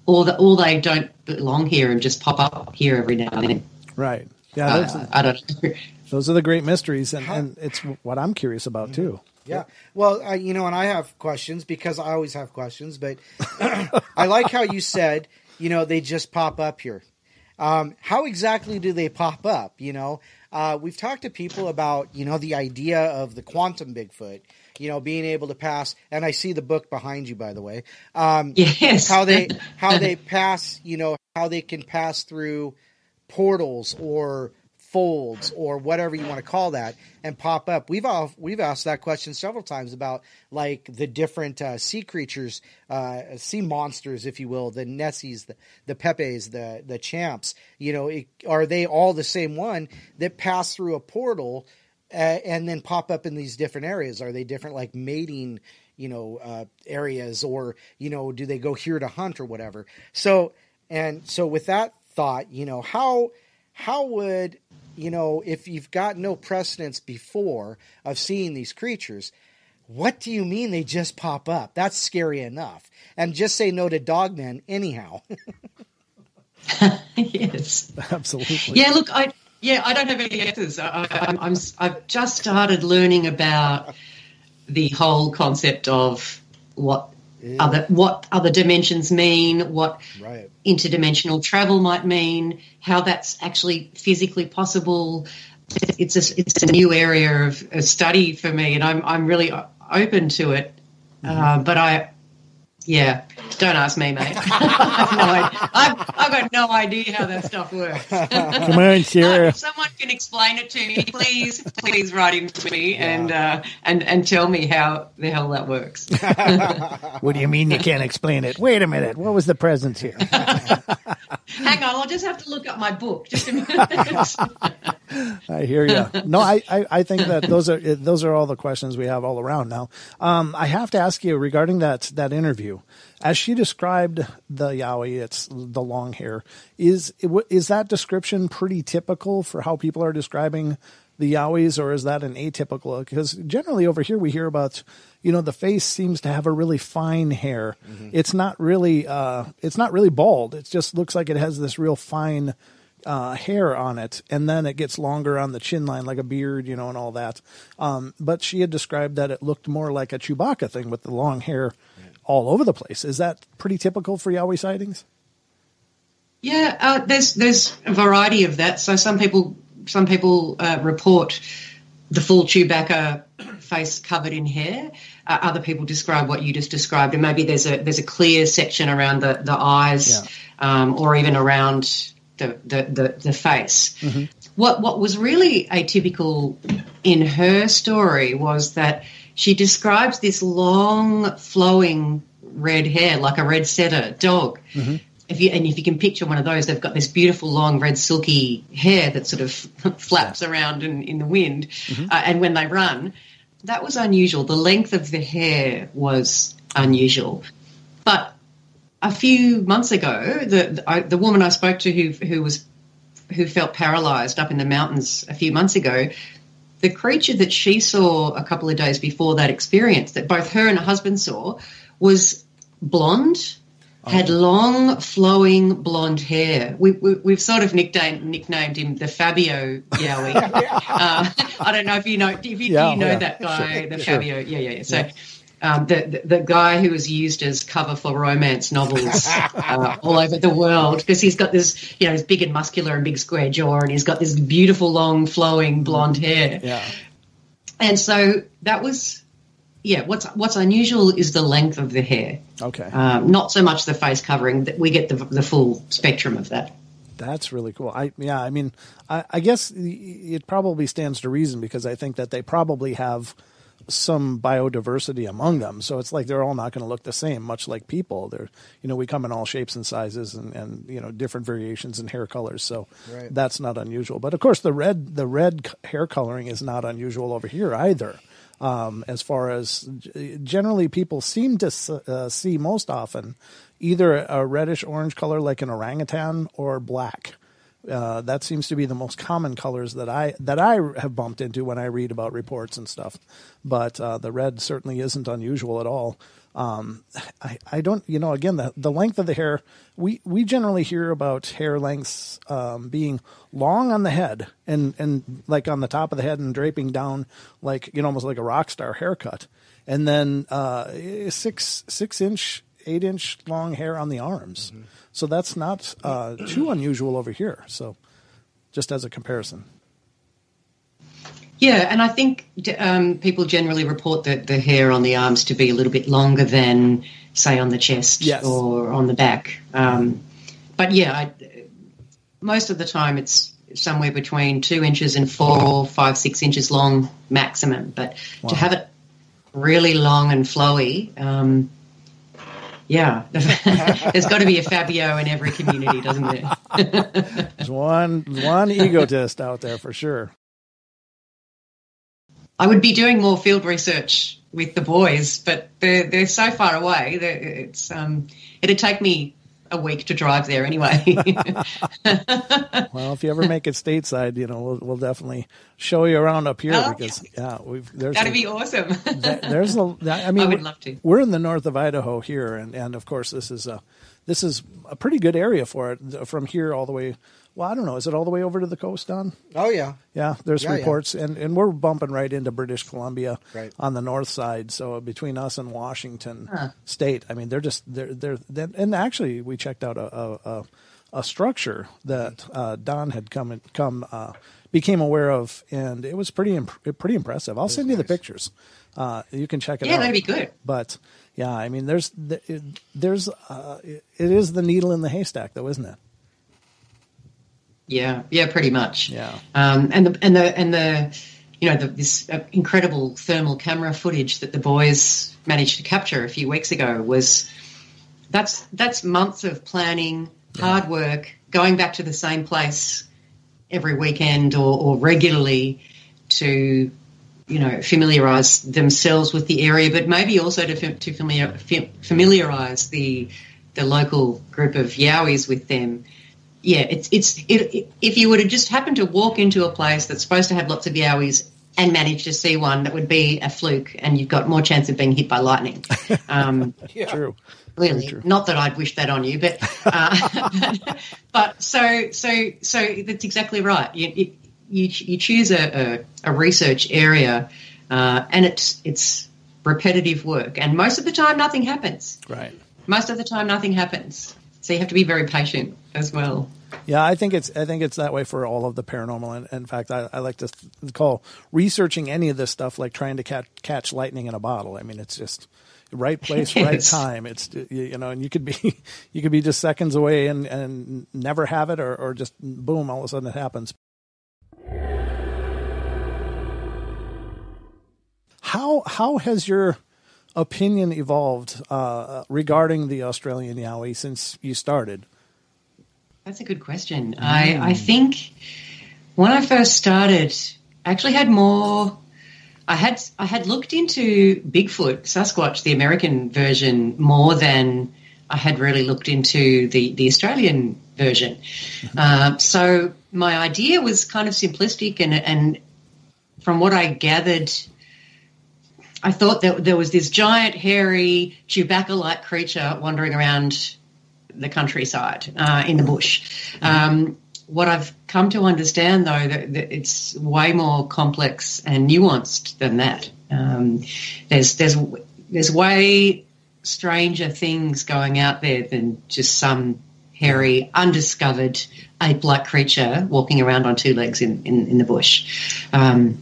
or the, or they don't belong here and just pop up here every now and then. Right. Yeah. Uh, Those, I don't know. those are the great mysteries, and, and it's what I'm curious about too. Yeah. Well, uh, you know, and I have questions because I always have questions, but I like how you said, you know, they just pop up here. Um, how exactly do they pop up? You know, uh, we've talked to people about, you know, the idea of the quantum Bigfoot, you know, being able to pass, and I see the book behind you, by the way. Um, Yes. How they, how they pass, you know, how they can pass through portals or folds or whatever you want to call that and pop up. We've all, we've asked that question several times about like the different uh, sea creatures, uh, sea monsters, if you will, the Nessies, the, the Pepes, the the Champs. You know, it, are they all the same one that pass through a portal uh, and then pop up in these different areas? Are they different, like mating? You know, uh, areas, or you know, do they go here to hunt or whatever? So, and so with that thought, you know, how how would you know if you've got no precedence before of seeing these creatures what do you mean they just pop up that's scary enough and just say no to dogmen anyhow yes. Absolutely. Yeah, look, I yeah, I don't have any answers. I, I, I'm, I'm I've just started learning about the whole concept of what other what other dimensions mean, what right interdimensional travel might mean, how that's actually physically possible. It's a, it's a new area of, of study for me, and I'm I'm really open to it. Uh, but I, yeah, don't ask me, mate. I've, no. I've, I've got no idea how that stuff works. Come on, Sarah. If someone can explain it to me, please, please write in to me and uh, and and tell me how the hell that works. What do you mean you can't explain it? Wait a minute. What was the presence here? Hang on, I'll just have to look up my book. Just a minute. I hear you. No, I, I, I think that those are those are all the questions we have all around now. Um, I have to ask you regarding that that interview, as she described the Yowie, it's the long hair. Is is that description pretty typical for how people are describing the Yowies, or is that an atypical? Because generally over here we hear about, you know, the face seems to have a really fine hair. It's not really, uh, it's not really bald. It just looks like it has this real fine uh, hair on it, and then it gets longer on the chin line, like a beard, you know, and all that. Um, but she had described that it looked more like a Chewbacca thing with the long hair all over the place. Is that pretty typical for Yowie sightings? Yeah, uh, there's there's a variety of that. So some people some people uh, report the full Chewbacca face covered in hair. Uh, other people describe what you just described, and maybe there's a there's a clear section around the the eyes, um, or even around the the the, the face. What what was really atypical in her story was that she describes this long flowing red hair like a red setter dog if you and if you can picture one of those, they've got this beautiful long red silky hair that sort of flaps around in, in the wind, uh, and when they run, that was unusual. The length of the hair was unusual, but a few months ago, the the, I, the woman I spoke to who who was who felt paralysed up in the mountains a few months ago. The creature that she saw a couple of days before that experience, that both her and her husband saw, was blonde, had long, flowing blonde hair. We, we, we've sort of nicknamed, nicknamed him the Fabio Yowie. uh, I don't know if you know if you, Yeah, you know yeah, that guy, sure, the sure. Fabio. Yeah, yeah. yeah. So. Um, the, the the guy who was used as cover for romance novels uh, all over the world because he's got this you know he's big and muscular and big square jaw and he's got this beautiful long flowing blonde hair Yeah. and so that was yeah what's what's unusual is the length of the hair Okay. um, not so much the face covering that we get the, the full spectrum of that That's really cool. I yeah, I mean, I, I guess it probably stands to reason because I think that they probably have some biodiversity among them. So it's like they're all not going to look the same, much like people. They're you know we come in all shapes and sizes and, and you know different variations in hair colors. So Right. that's not unusual. But of course, the red the red hair coloring is not unusual over here either. Um, as far as generally people seem to uh, see most often either a reddish orange color like an orangutan or black. Uh, that seems to be the most common colors that I that I have bumped into when I read about reports and stuff. But uh, the red certainly isn't unusual at all. Um, I, I don't, you know, again, the, the length of the hair, we, we generally hear about hair lengths um, being long on the head and, and like on the top of the head and draping down like, you know, almost like a rock star haircut. And then uh, six, six inch, eight inch long hair on the arms. So that's not uh, too unusual over here. So just as a comparison. Yeah, and I think um, people generally report the, the hair on the arms to be a little bit longer than, say, on the chest Yes. or on the back. Um, but yeah, I, most of the time it's somewhere between two inches and four, five, six inches long maximum. But to have it really long and flowy, um, yeah, there's got to be a Fabio in every community, doesn't there? There's one, one egotist out there for sure. I would be doing more field research with the boys, but they're they're so far away that it's um it'd take me a week to drive there anyway. Well, if you ever make it stateside, you know, we'll, we'll definitely show you around up here Oh, because yeah, we've there's That'd a- be awesome. that- there's a I mean I would love to. We're in the north of Idaho here, and and of course this is a this is a pretty good area for it from here all the way. Well, I don't know, is it all the way over to the coast, Don? Oh yeah. Yeah, there's Yeah, yeah. reports, and and we're bumping right into British Columbia Right. on the north side. So between us and Washington State, I mean, they're just they're they're, they and actually we checked out a a, a, a structure that uh, Don had come and come uh, became aware of, and it was pretty imp- pretty impressive. I'll send you the pictures. Uh, you can check it Yeah, out. that'd be good. But yeah, I mean, there's there's uh, it it is the needle in the haystack, though, isn't it? Yeah, yeah, pretty much. Yeah. Um, and the and the and the you know the, this uh, incredible thermal camera footage that the boys managed to capture a few weeks ago was that's that's months of planning, hard work, going back to the same place every weekend or, or regularly to you know familiarize themselves with the area, but maybe also to to familiar, familiarize the the local group of Yowies with them. Yeah, it's it's it, it, if you were to just happen to walk into a place that's supposed to have lots of Yowies and manage to see one, that would be a fluke, and you've got more chance of being hit by lightning. Um, True. Really, true. not that I'd wish that on you, but uh, but so so so that's exactly right. You you, you, you choose a, a, a research area, uh, and it's it's repetitive work, and most of the time nothing happens. Right. Most of the time nothing happens. So you have to be very patient as well. Yeah, I think it's I think it's that way for all of the paranormal. And in fact, I, I like to call researching any of this stuff like trying to catch catch lightning in a bottle. I mean, it's just right place, right time. It's you you know, and you could be you could be just seconds away and and never have it, or or just boom, all of a sudden it happens. How how has your opinion evolved uh, regarding the Australian Yowie since you started? That's a good question. I, I think when I first started, I actually had more. I had I had looked into Bigfoot, Sasquatch, the American version, more than I had really looked into the the Australian version. Um, so my idea was kind of simplistic, and and from what I gathered, I thought that there was this giant, hairy, Chewbacca-like creature wandering around the countryside uh, in the bush. Um, what I've come to understand, though, that, that it's way more complex and nuanced than that. Um, there's there's there's way stranger things going out there than just some hairy, undiscovered ape-like creature walking around on two legs in in, in the bush. Um,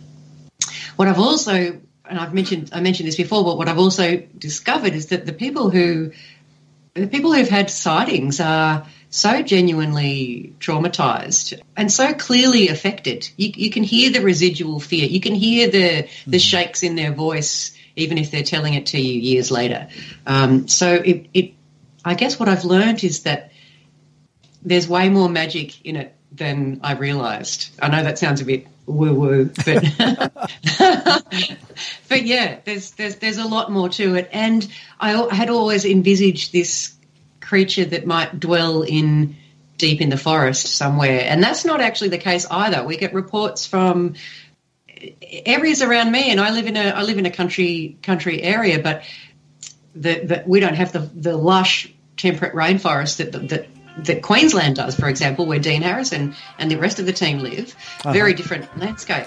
what I've also, and I've mentioned, I mentioned this before, but what I've also discovered is that the people who, the people who've had sightings are so genuinely traumatized and so clearly affected. You, you can hear the residual fear. You can hear the the shakes in their voice, even if they're telling it to you years later. Um, so it, it, I guess what I've learned is that there's way more magic in it than I realised. I know that sounds a bit woo woo, but but yeah, there's there's there's a lot more to it. And I had always envisaged this creature that might dwell in deep in the forest somewhere. And that's not actually the case either. We get reports from areas around me, and I live in a I live in a country country area, but the, we don't have the the lush temperate rainforest that that that Queensland does, for example, where Dean Harrison and the rest of the team live. Uh-huh. Very different landscape.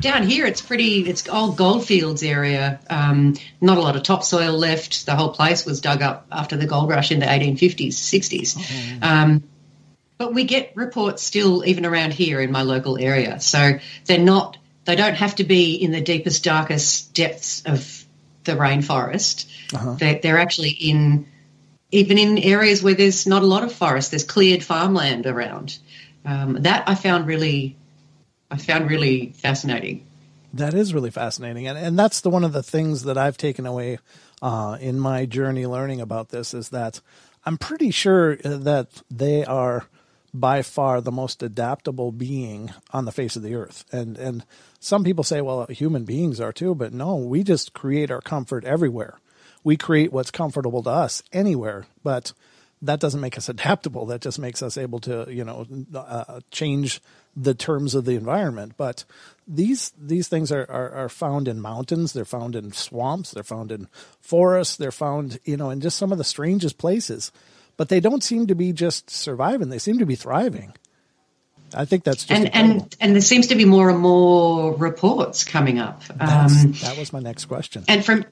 Down here, it's pretty. It's old goldfields area. Um, not a lot of topsoil left. The whole place was dug up after the gold rush in the 1850s, 60s. Oh. Um, but we get reports still, even around here in my local area. So they're not. They don't have to be in the deepest, darkest depths of the rainforest. Uh-huh. They're, they're actually in even in areas where there's not a lot of forest, there's cleared farmland around. Um, that I found really, I found really fascinating. That is really fascinating, and and that's the one of the things that I've taken away uh, in my journey learning about this is that I'm pretty sure that they are by far the most adaptable being on the face of the earth, and and some people say, well, human beings are too, but no, we just create our comfort everywhere we create what's comfortable to us anywhere, but that doesn't make us adaptable. That just makes us able to, you know, uh, change the terms of the environment. But these these things are, are, are found in mountains. They're found in swamps. They're found in forests. They're found, you know, in just some of the strangest places. But they don't seem to be just surviving. They seem to be thriving. I think that's just and and and there seems to be more and more reports coming up. Um, that was my next question. And from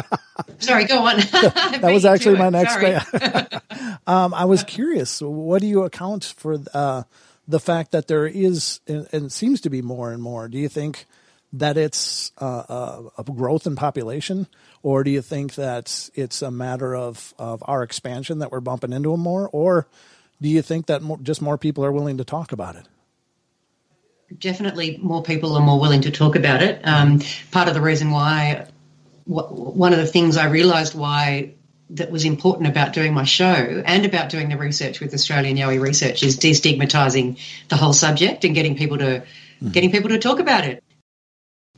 sorry, go on. that was actually my next question. um, I was curious. What do you account for uh, the fact that there is and seems to be more and more? Do you think that it's uh, uh a growth in population, or do you think that it's a matter of of our expansion that we're bumping into them more, or do you think that more, just more people are willing to talk about it? Definitely, more people are more willing to talk about it. Um, part of the reason why, one of the things I realised why that was important about doing my show and about doing the research with Australian Yowie Research is destigmatizing the whole subject and getting people to mm-hmm. getting people to talk about it.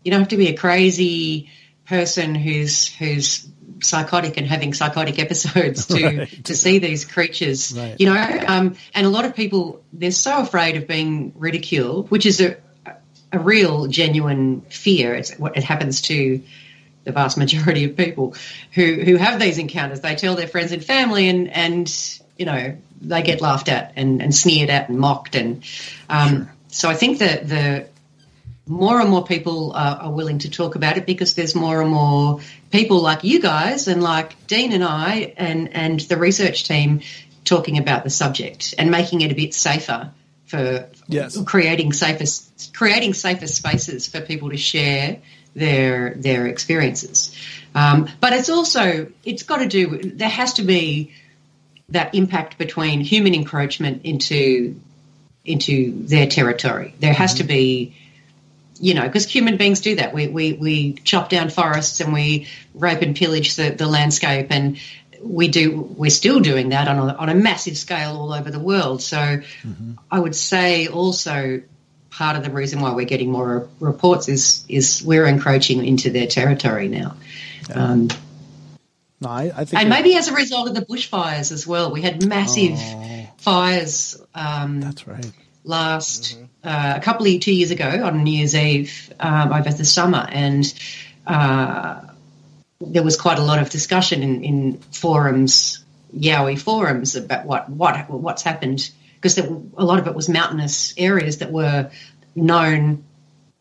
You don't have to be a crazy person who's who's psychotic and having psychotic episodes to right. to see these creatures. Right. You know, um, and a lot of people they're so afraid of being ridiculed, which is a a real genuine fear. It's what it happens to the vast majority of people who who have these encounters. They tell their friends and family, and and you know they get laughed at and, and sneered at and mocked. And um, sure. so I think that the more and more people are, are, willing to talk about it because there's more and more people like you guys and like Dean and I and, and the research team talking about the subject and making it a bit safer for yes. creating safer creating safer spaces for people to share their their experiences. Um, but it's also it's got to do there has to be that impact between human encroachment into into their territory. There has mm-hmm. to be you know, because human beings do that. We, we, we chop down forests and we rape and pillage the, the landscape and we do, we're still doing that on a, on a massive scale all over the world. So mm-hmm. I would say also part of the reason why we're getting more reports is, is we're encroaching into their territory now. Yeah. Um, no, I, I think and maybe as a result of the bushfires as well. We had massive oh, fires. Um, that's right last mm-hmm. uh, a couple of two years ago on New Year's Eve um, over the summer, and uh, there was quite a lot of discussion in, in forums, Yowie forums, about what what what's happened because a lot of it was mountainous areas that were known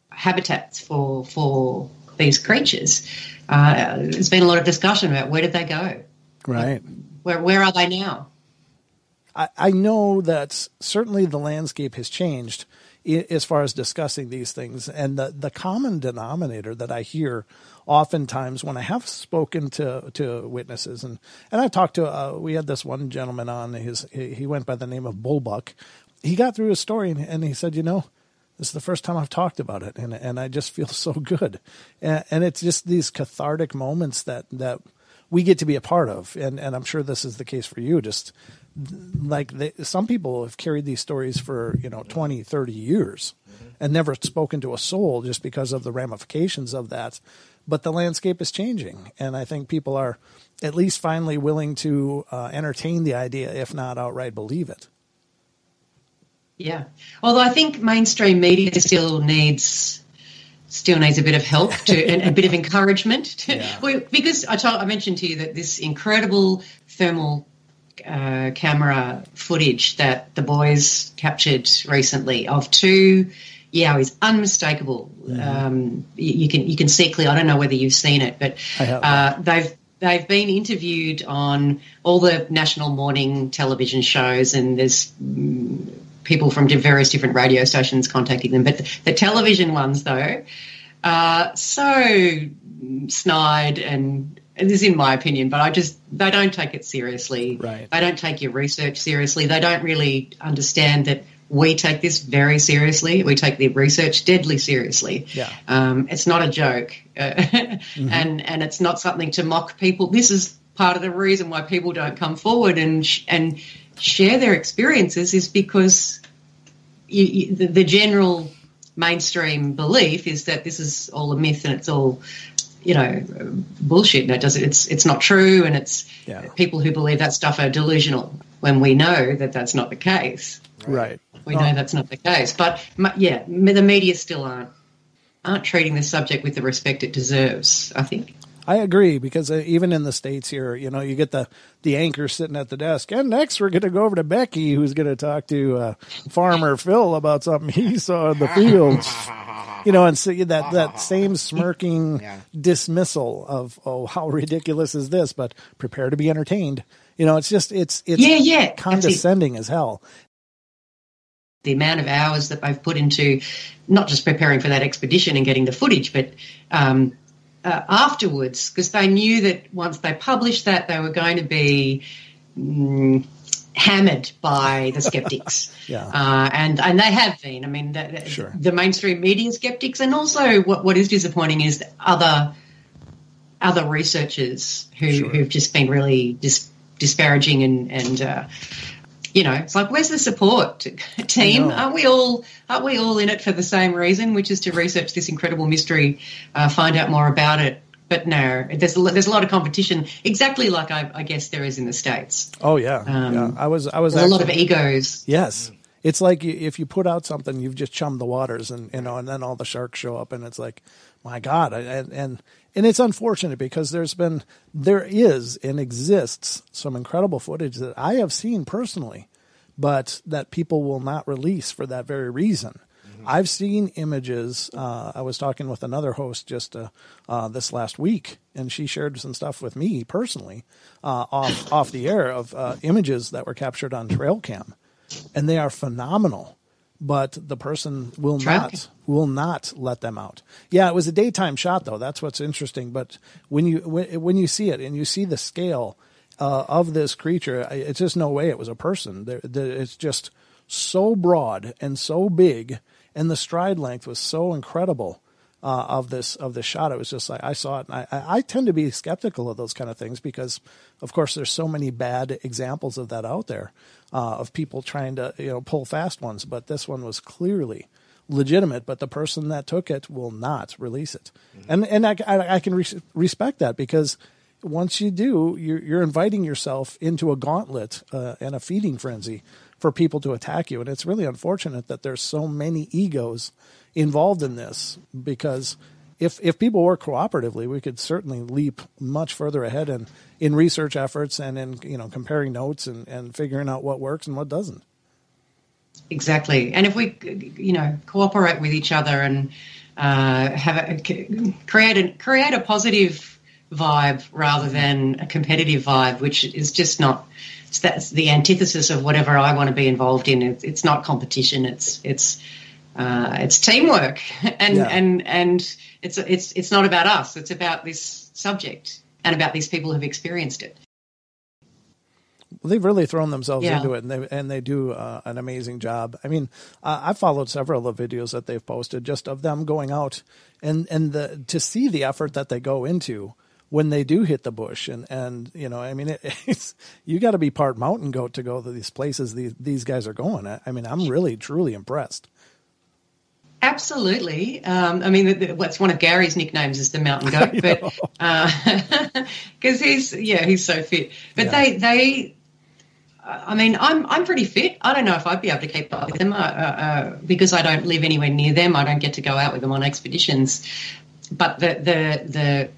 habitats for for these creatures. Uh, there's been a lot of discussion about where did they go, right? Where where are they now? I, I know that certainly the landscape has changed as far as discussing these things. And the, the common denominator that I hear oftentimes when I have spoken to, to witnesses and, and I talked to, uh, we had this one gentleman on his, he went by the name of Bullbuck. He got through his story and, and he said, you know, this is the first time I've talked about it and, and I just feel so good. And, and it's just these cathartic moments that, that we get to be a part of. And, and I'm sure this is the case for you. Just like they, some people have carried these stories for you know 20 30 years mm-hmm. and never spoken to a soul just because of the ramifications of that but the landscape is changing and i think people are at least finally willing to uh, entertain the idea if not outright believe it Yeah. Although I think mainstream media still needs still needs a bit of help to and a bit of encouragement to, Yeah. well, because I, told, I mentioned to you that this incredible thermal uh, camera footage that the boys captured recently of two. Yeah is unmistakable. Um, you, you can you can see clearly I don't know whether you've seen it but uh, they've they've been interviewed on all the national morning television shows and there's mm, people from various different radio stations contacting them. But the, the television ones though are so snide and and this is in my opinion, but I just they don't take it seriously. Right. They don't take your research seriously. They don't really understand that we take this very seriously. We take the research deadly seriously. Yeah. Um, it's not a joke, uh, and and it's not something to mock people. This is part of the reason why people don't come forward and sh- and share their experiences is because you, you, the, the general mainstream belief is that this is all a myth and it's all you know bullshit. It does it's it's not true and it's Yeah. people who believe that stuff are delusional when we know that that's not the case. Right. we know that's not the case. But yeah the media still aren't aren't treating this subject with the respect it deserves i think I agree because uh, even in the states here, you know, you get the the anchor sitting at the desk, and next we're going to go over to Becky, who's going to talk to uh, Farmer Phil about something he saw in the fields. You know, and see that that same smirking Yeah. dismissal of oh how ridiculous is this, but prepare to be entertained. You know, it's just it's it's Yeah, yeah, condescending as hell. the amount of hours that they've put into not just preparing for that expedition and getting the footage, but um, uh, afterwards, because they knew that once they published that, they were going to be mm, hammered by the skeptics. Yeah. Uh, and and they have been. I mean, the, the- Sure. the mainstream media skeptics, and also what what is disappointing is other other researchers who Sure. who've just been really dis- disparaging and and. Uh, you know, it's like, where's the support team? Aren't we all aren't we all in it for the same reason, which is to research this incredible mystery, uh, find out more about it? But no, there's a, there's a lot of competition, exactly like I, I guess there is in the states. Oh yeah, Um, yeah. I was I was There's a lot of egos. Yes. It's like if you put out something, you've just chummed the waters, and you know, and then all the sharks show up, and it's like, my God, and and and it's unfortunate because there's been, there is and exists some incredible footage that I have seen personally, but that people will not release for that very reason. I've seen images. Uh, I was talking with another host just uh, uh, this last week, and she shared some stuff with me personally uh, off off the air of uh, images that were captured on trail cam and they are phenomenal. But the person will not will not let them out. Yeah, it was a daytime shot though. That's what's interesting. But when you when, when you see it and you see the scale uh, of this creature, it's just no way it was a person. It's just so broad and so big, and the stride length was so incredible uh, of this of this shot. It was just like I saw it, and I, I I tend to be skeptical of those kind of things because, of course, there's so many bad examples of that out there uh, of people trying to you know pull fast ones. But this one was clearly legitimate. But the person that took it will not release it, and and I, I, I can res- respect that because once you do, you're, you're inviting yourself into a gauntlet uh, and a feeding frenzy for people to attack you. And it's really unfortunate that there's so many egos involved in this because if if people work cooperatively, we could certainly leap much further ahead in, in research efforts and in you know comparing notes and, and figuring out what works and what doesn't. Exactly. And if we, you know, cooperate with each other and uh, have a, create a create a positive vibe rather than a competitive vibe, which is just not. It's that's the antithesis of whatever I want to be involved in. It's, it's not competition. It's it's uh, it's teamwork, and Yeah. and and it's it's it's not about us. It's about this subject and about these people who've experienced it. Well, they've really thrown themselves Yeah. into it, and they and they do uh, an amazing job. I mean, uh, I followed several of the videos that they've posted just of them going out and and the to see the effort that they go into when they do hit the bush, and and you know, I mean, it, it's you got to be part mountain goat to go to these places these these guys are going. I, I mean, I'm really truly impressed. Absolutely. Um, I mean, the, the, what's one of Gary's nicknames is the mountain goat, but because he's yeah he's so fit. But Yeah. they they I mean, I'm I'm pretty fit. I don't know if I'd be able to keep up with them uh, uh, uh, because I don't live anywhere near them. I don't get to go out with them on expeditions. But the the the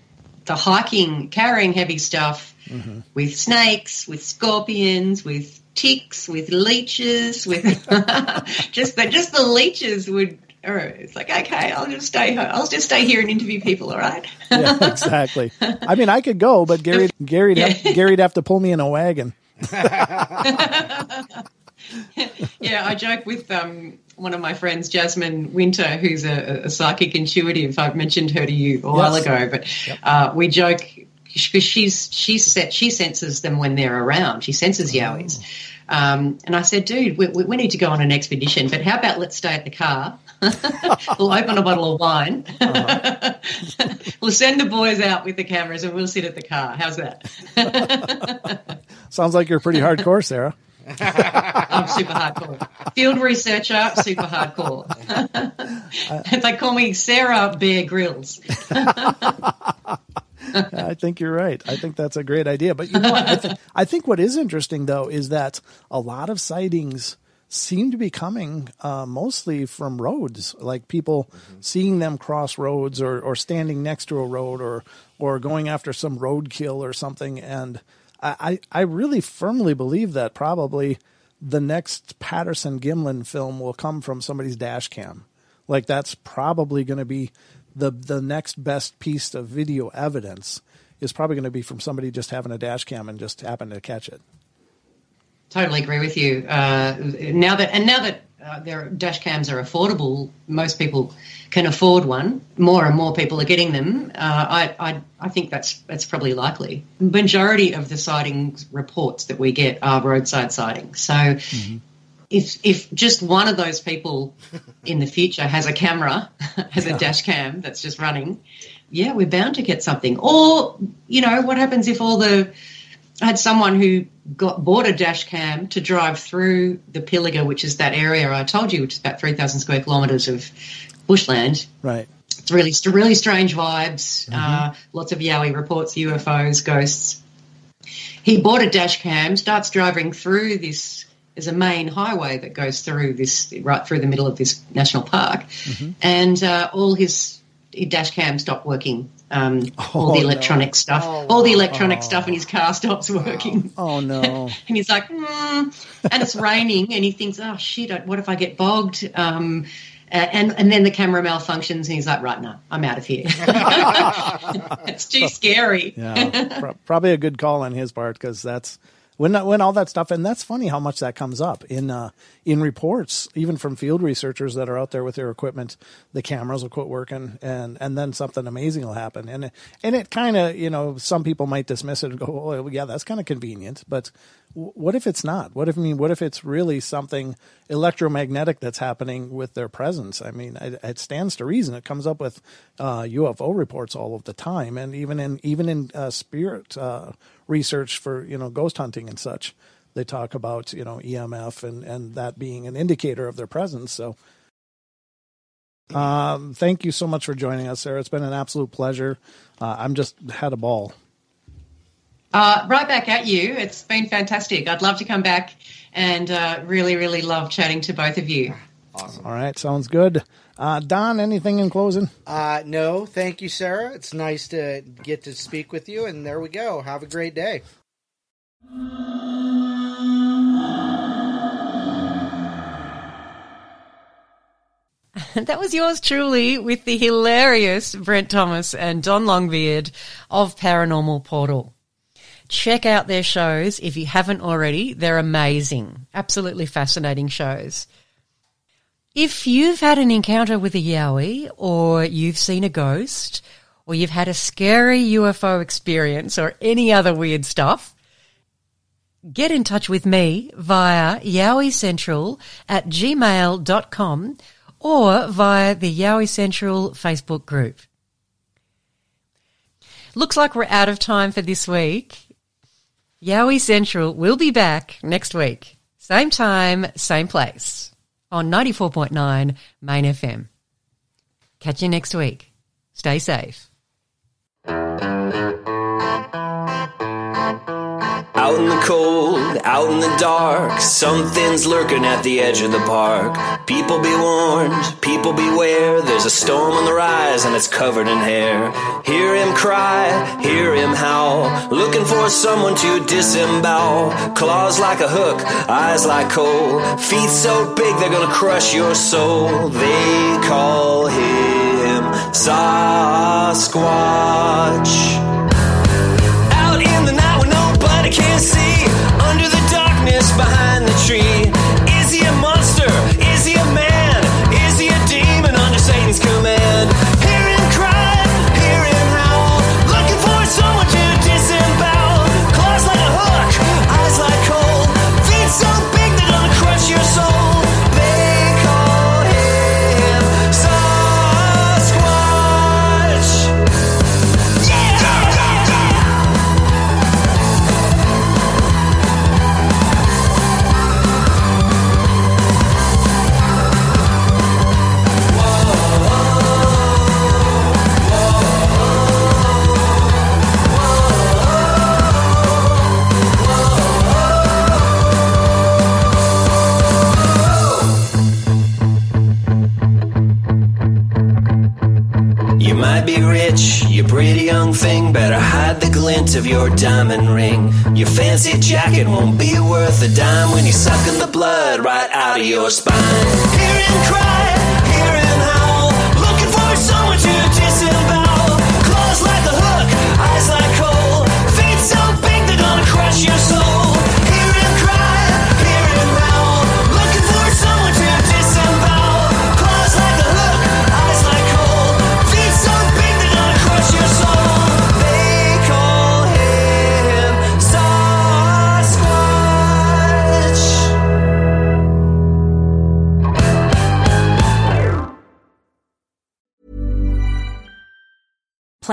the hiking, carrying heavy stuff Mm-hmm. with snakes, with scorpions, with ticks, with leeches, with just the just the leeches would. Oh, It's like okay, I'll just stay. home. I'll just stay here and interview people. All right. Yeah, exactly. I mean, I could go, but Gary, Gary'd, have, Gary'd have to pull me in a wagon. yeah, I joke with um, one of my friends, Jasmine Winter, who's a, a psychic intuitive. I've mentioned her to you a while Yes. ago, but uh, we joke because she's she's set, she senses them when they're around. She senses yowies. Um, and I said, dude, we we need to go on an expedition, but how about let's stay at the car? we'll open a bottle of wine. we'll send the boys out with the cameras and we'll sit at the car. How's that? Sounds like you're pretty hardcore, Sarah. I'm super hardcore. Field researcher, super hardcore. they call me Sarah Bear Grylls. I think you're right. I think that's a great idea. But you know, what? I, th- I think what is interesting though is that a lot of sightings seem to be coming uh, mostly from roads, like people seeing them cross roads or, or standing next to a road or or going after some roadkill or something. And I, I I really firmly believe that probably the next Patterson Gimlin film will come from somebody's dash cam. Like that's probably going to be the the next best piece of video evidence is probably going to be from somebody just having a dash cam and just happened to catch it. Totally agree with you. Uh, now that and now that uh, their dash cams are affordable, most people can afford one. More and more people are getting them. Uh, I, I I think that's that's probably likely. Majority of the sightings reports that we get are roadside sightings. So. If if just one of those people in the future has a camera, has a dash cam that's just running, yeah, we're bound to get something. Or you know, what happens if all the I had someone who got bought a dash cam to drive through the Pilliga, which is that area I told you, which is about three thousand square kilometres of bushland. Right. It's really really strange vibes. Uh, lots of Yowie reports, UFOs, ghosts. He bought a dash cam, starts driving through this. There's a main highway that goes through this right through the middle of this national park, and uh, all his, his dash cam stopped working. Um, all Oh, the no. electronic stuff, all the electronic stuff in his car stops working. Oh no. And he's like, mm, and it's raining, and he thinks, oh shit, what if I get bogged? Um, and and then the camera malfunctions, and he's like, right, now, I'm out of here. it's too scary. yeah, pro- probably a good call on his part because that's when when all that stuff and that's funny how much that comes up in uh, in reports, even from field researchers that are out there with their equipment. The cameras will quit working, and and then something amazing will happen, and and it kind of you know some people might dismiss it and go, oh yeah, that's kind of convenient, but w- what if it's not? What if I mean, what if it's really something electromagnetic that's happening with their presence? I mean, it, it stands to reason. It comes up with uh, UFO reports all of the time, and even in even in uh, spirit uh, research for you know ghost hunting and such, they talk about you know EMF and and that being an indicator of their presence. So. Um, thank you so much for joining us, Sarah. It's been an absolute pleasure. Uh, I'm just had a ball. Uh, right back at you. It's been fantastic. I'd love to come back and uh, really, really love chatting to both of you. Awesome. All right, sounds good. Uh, Don, anything in closing? Uh, no, thank you, Sarah. It's nice to get to speak with you, and there we go. Have a great day. that was yours truly with the hilarious Brent Thomas and Don Longbeard of Paranormal Portal. Check out their shows if you haven't already. They're amazing. Absolutely fascinating shows. If you've had an encounter with a Yowie or you've seen a ghost or you've had a scary UFO experience or any other weird stuff, get in touch with me via yowiecentral at gmail.com or via the Yowie Central Facebook group. Looks like we're out of time for this week. Yowie Central will be back next week. Same time, same place on 94.9 Main FM. Catch you next week. Stay safe. Out in the cold, out in the dark. Something's lurking at the edge of the park. People be warned, people beware. There's a storm on the rise and it's covered in hair. Hear him cry, hear him howl. Looking for someone to disembowel. Claws like a hook, eyes like coal. Feet so big they're gonna crush your soul. They call him Sasquatch. Nobody can see, under the darkness behind the tree. Your spine.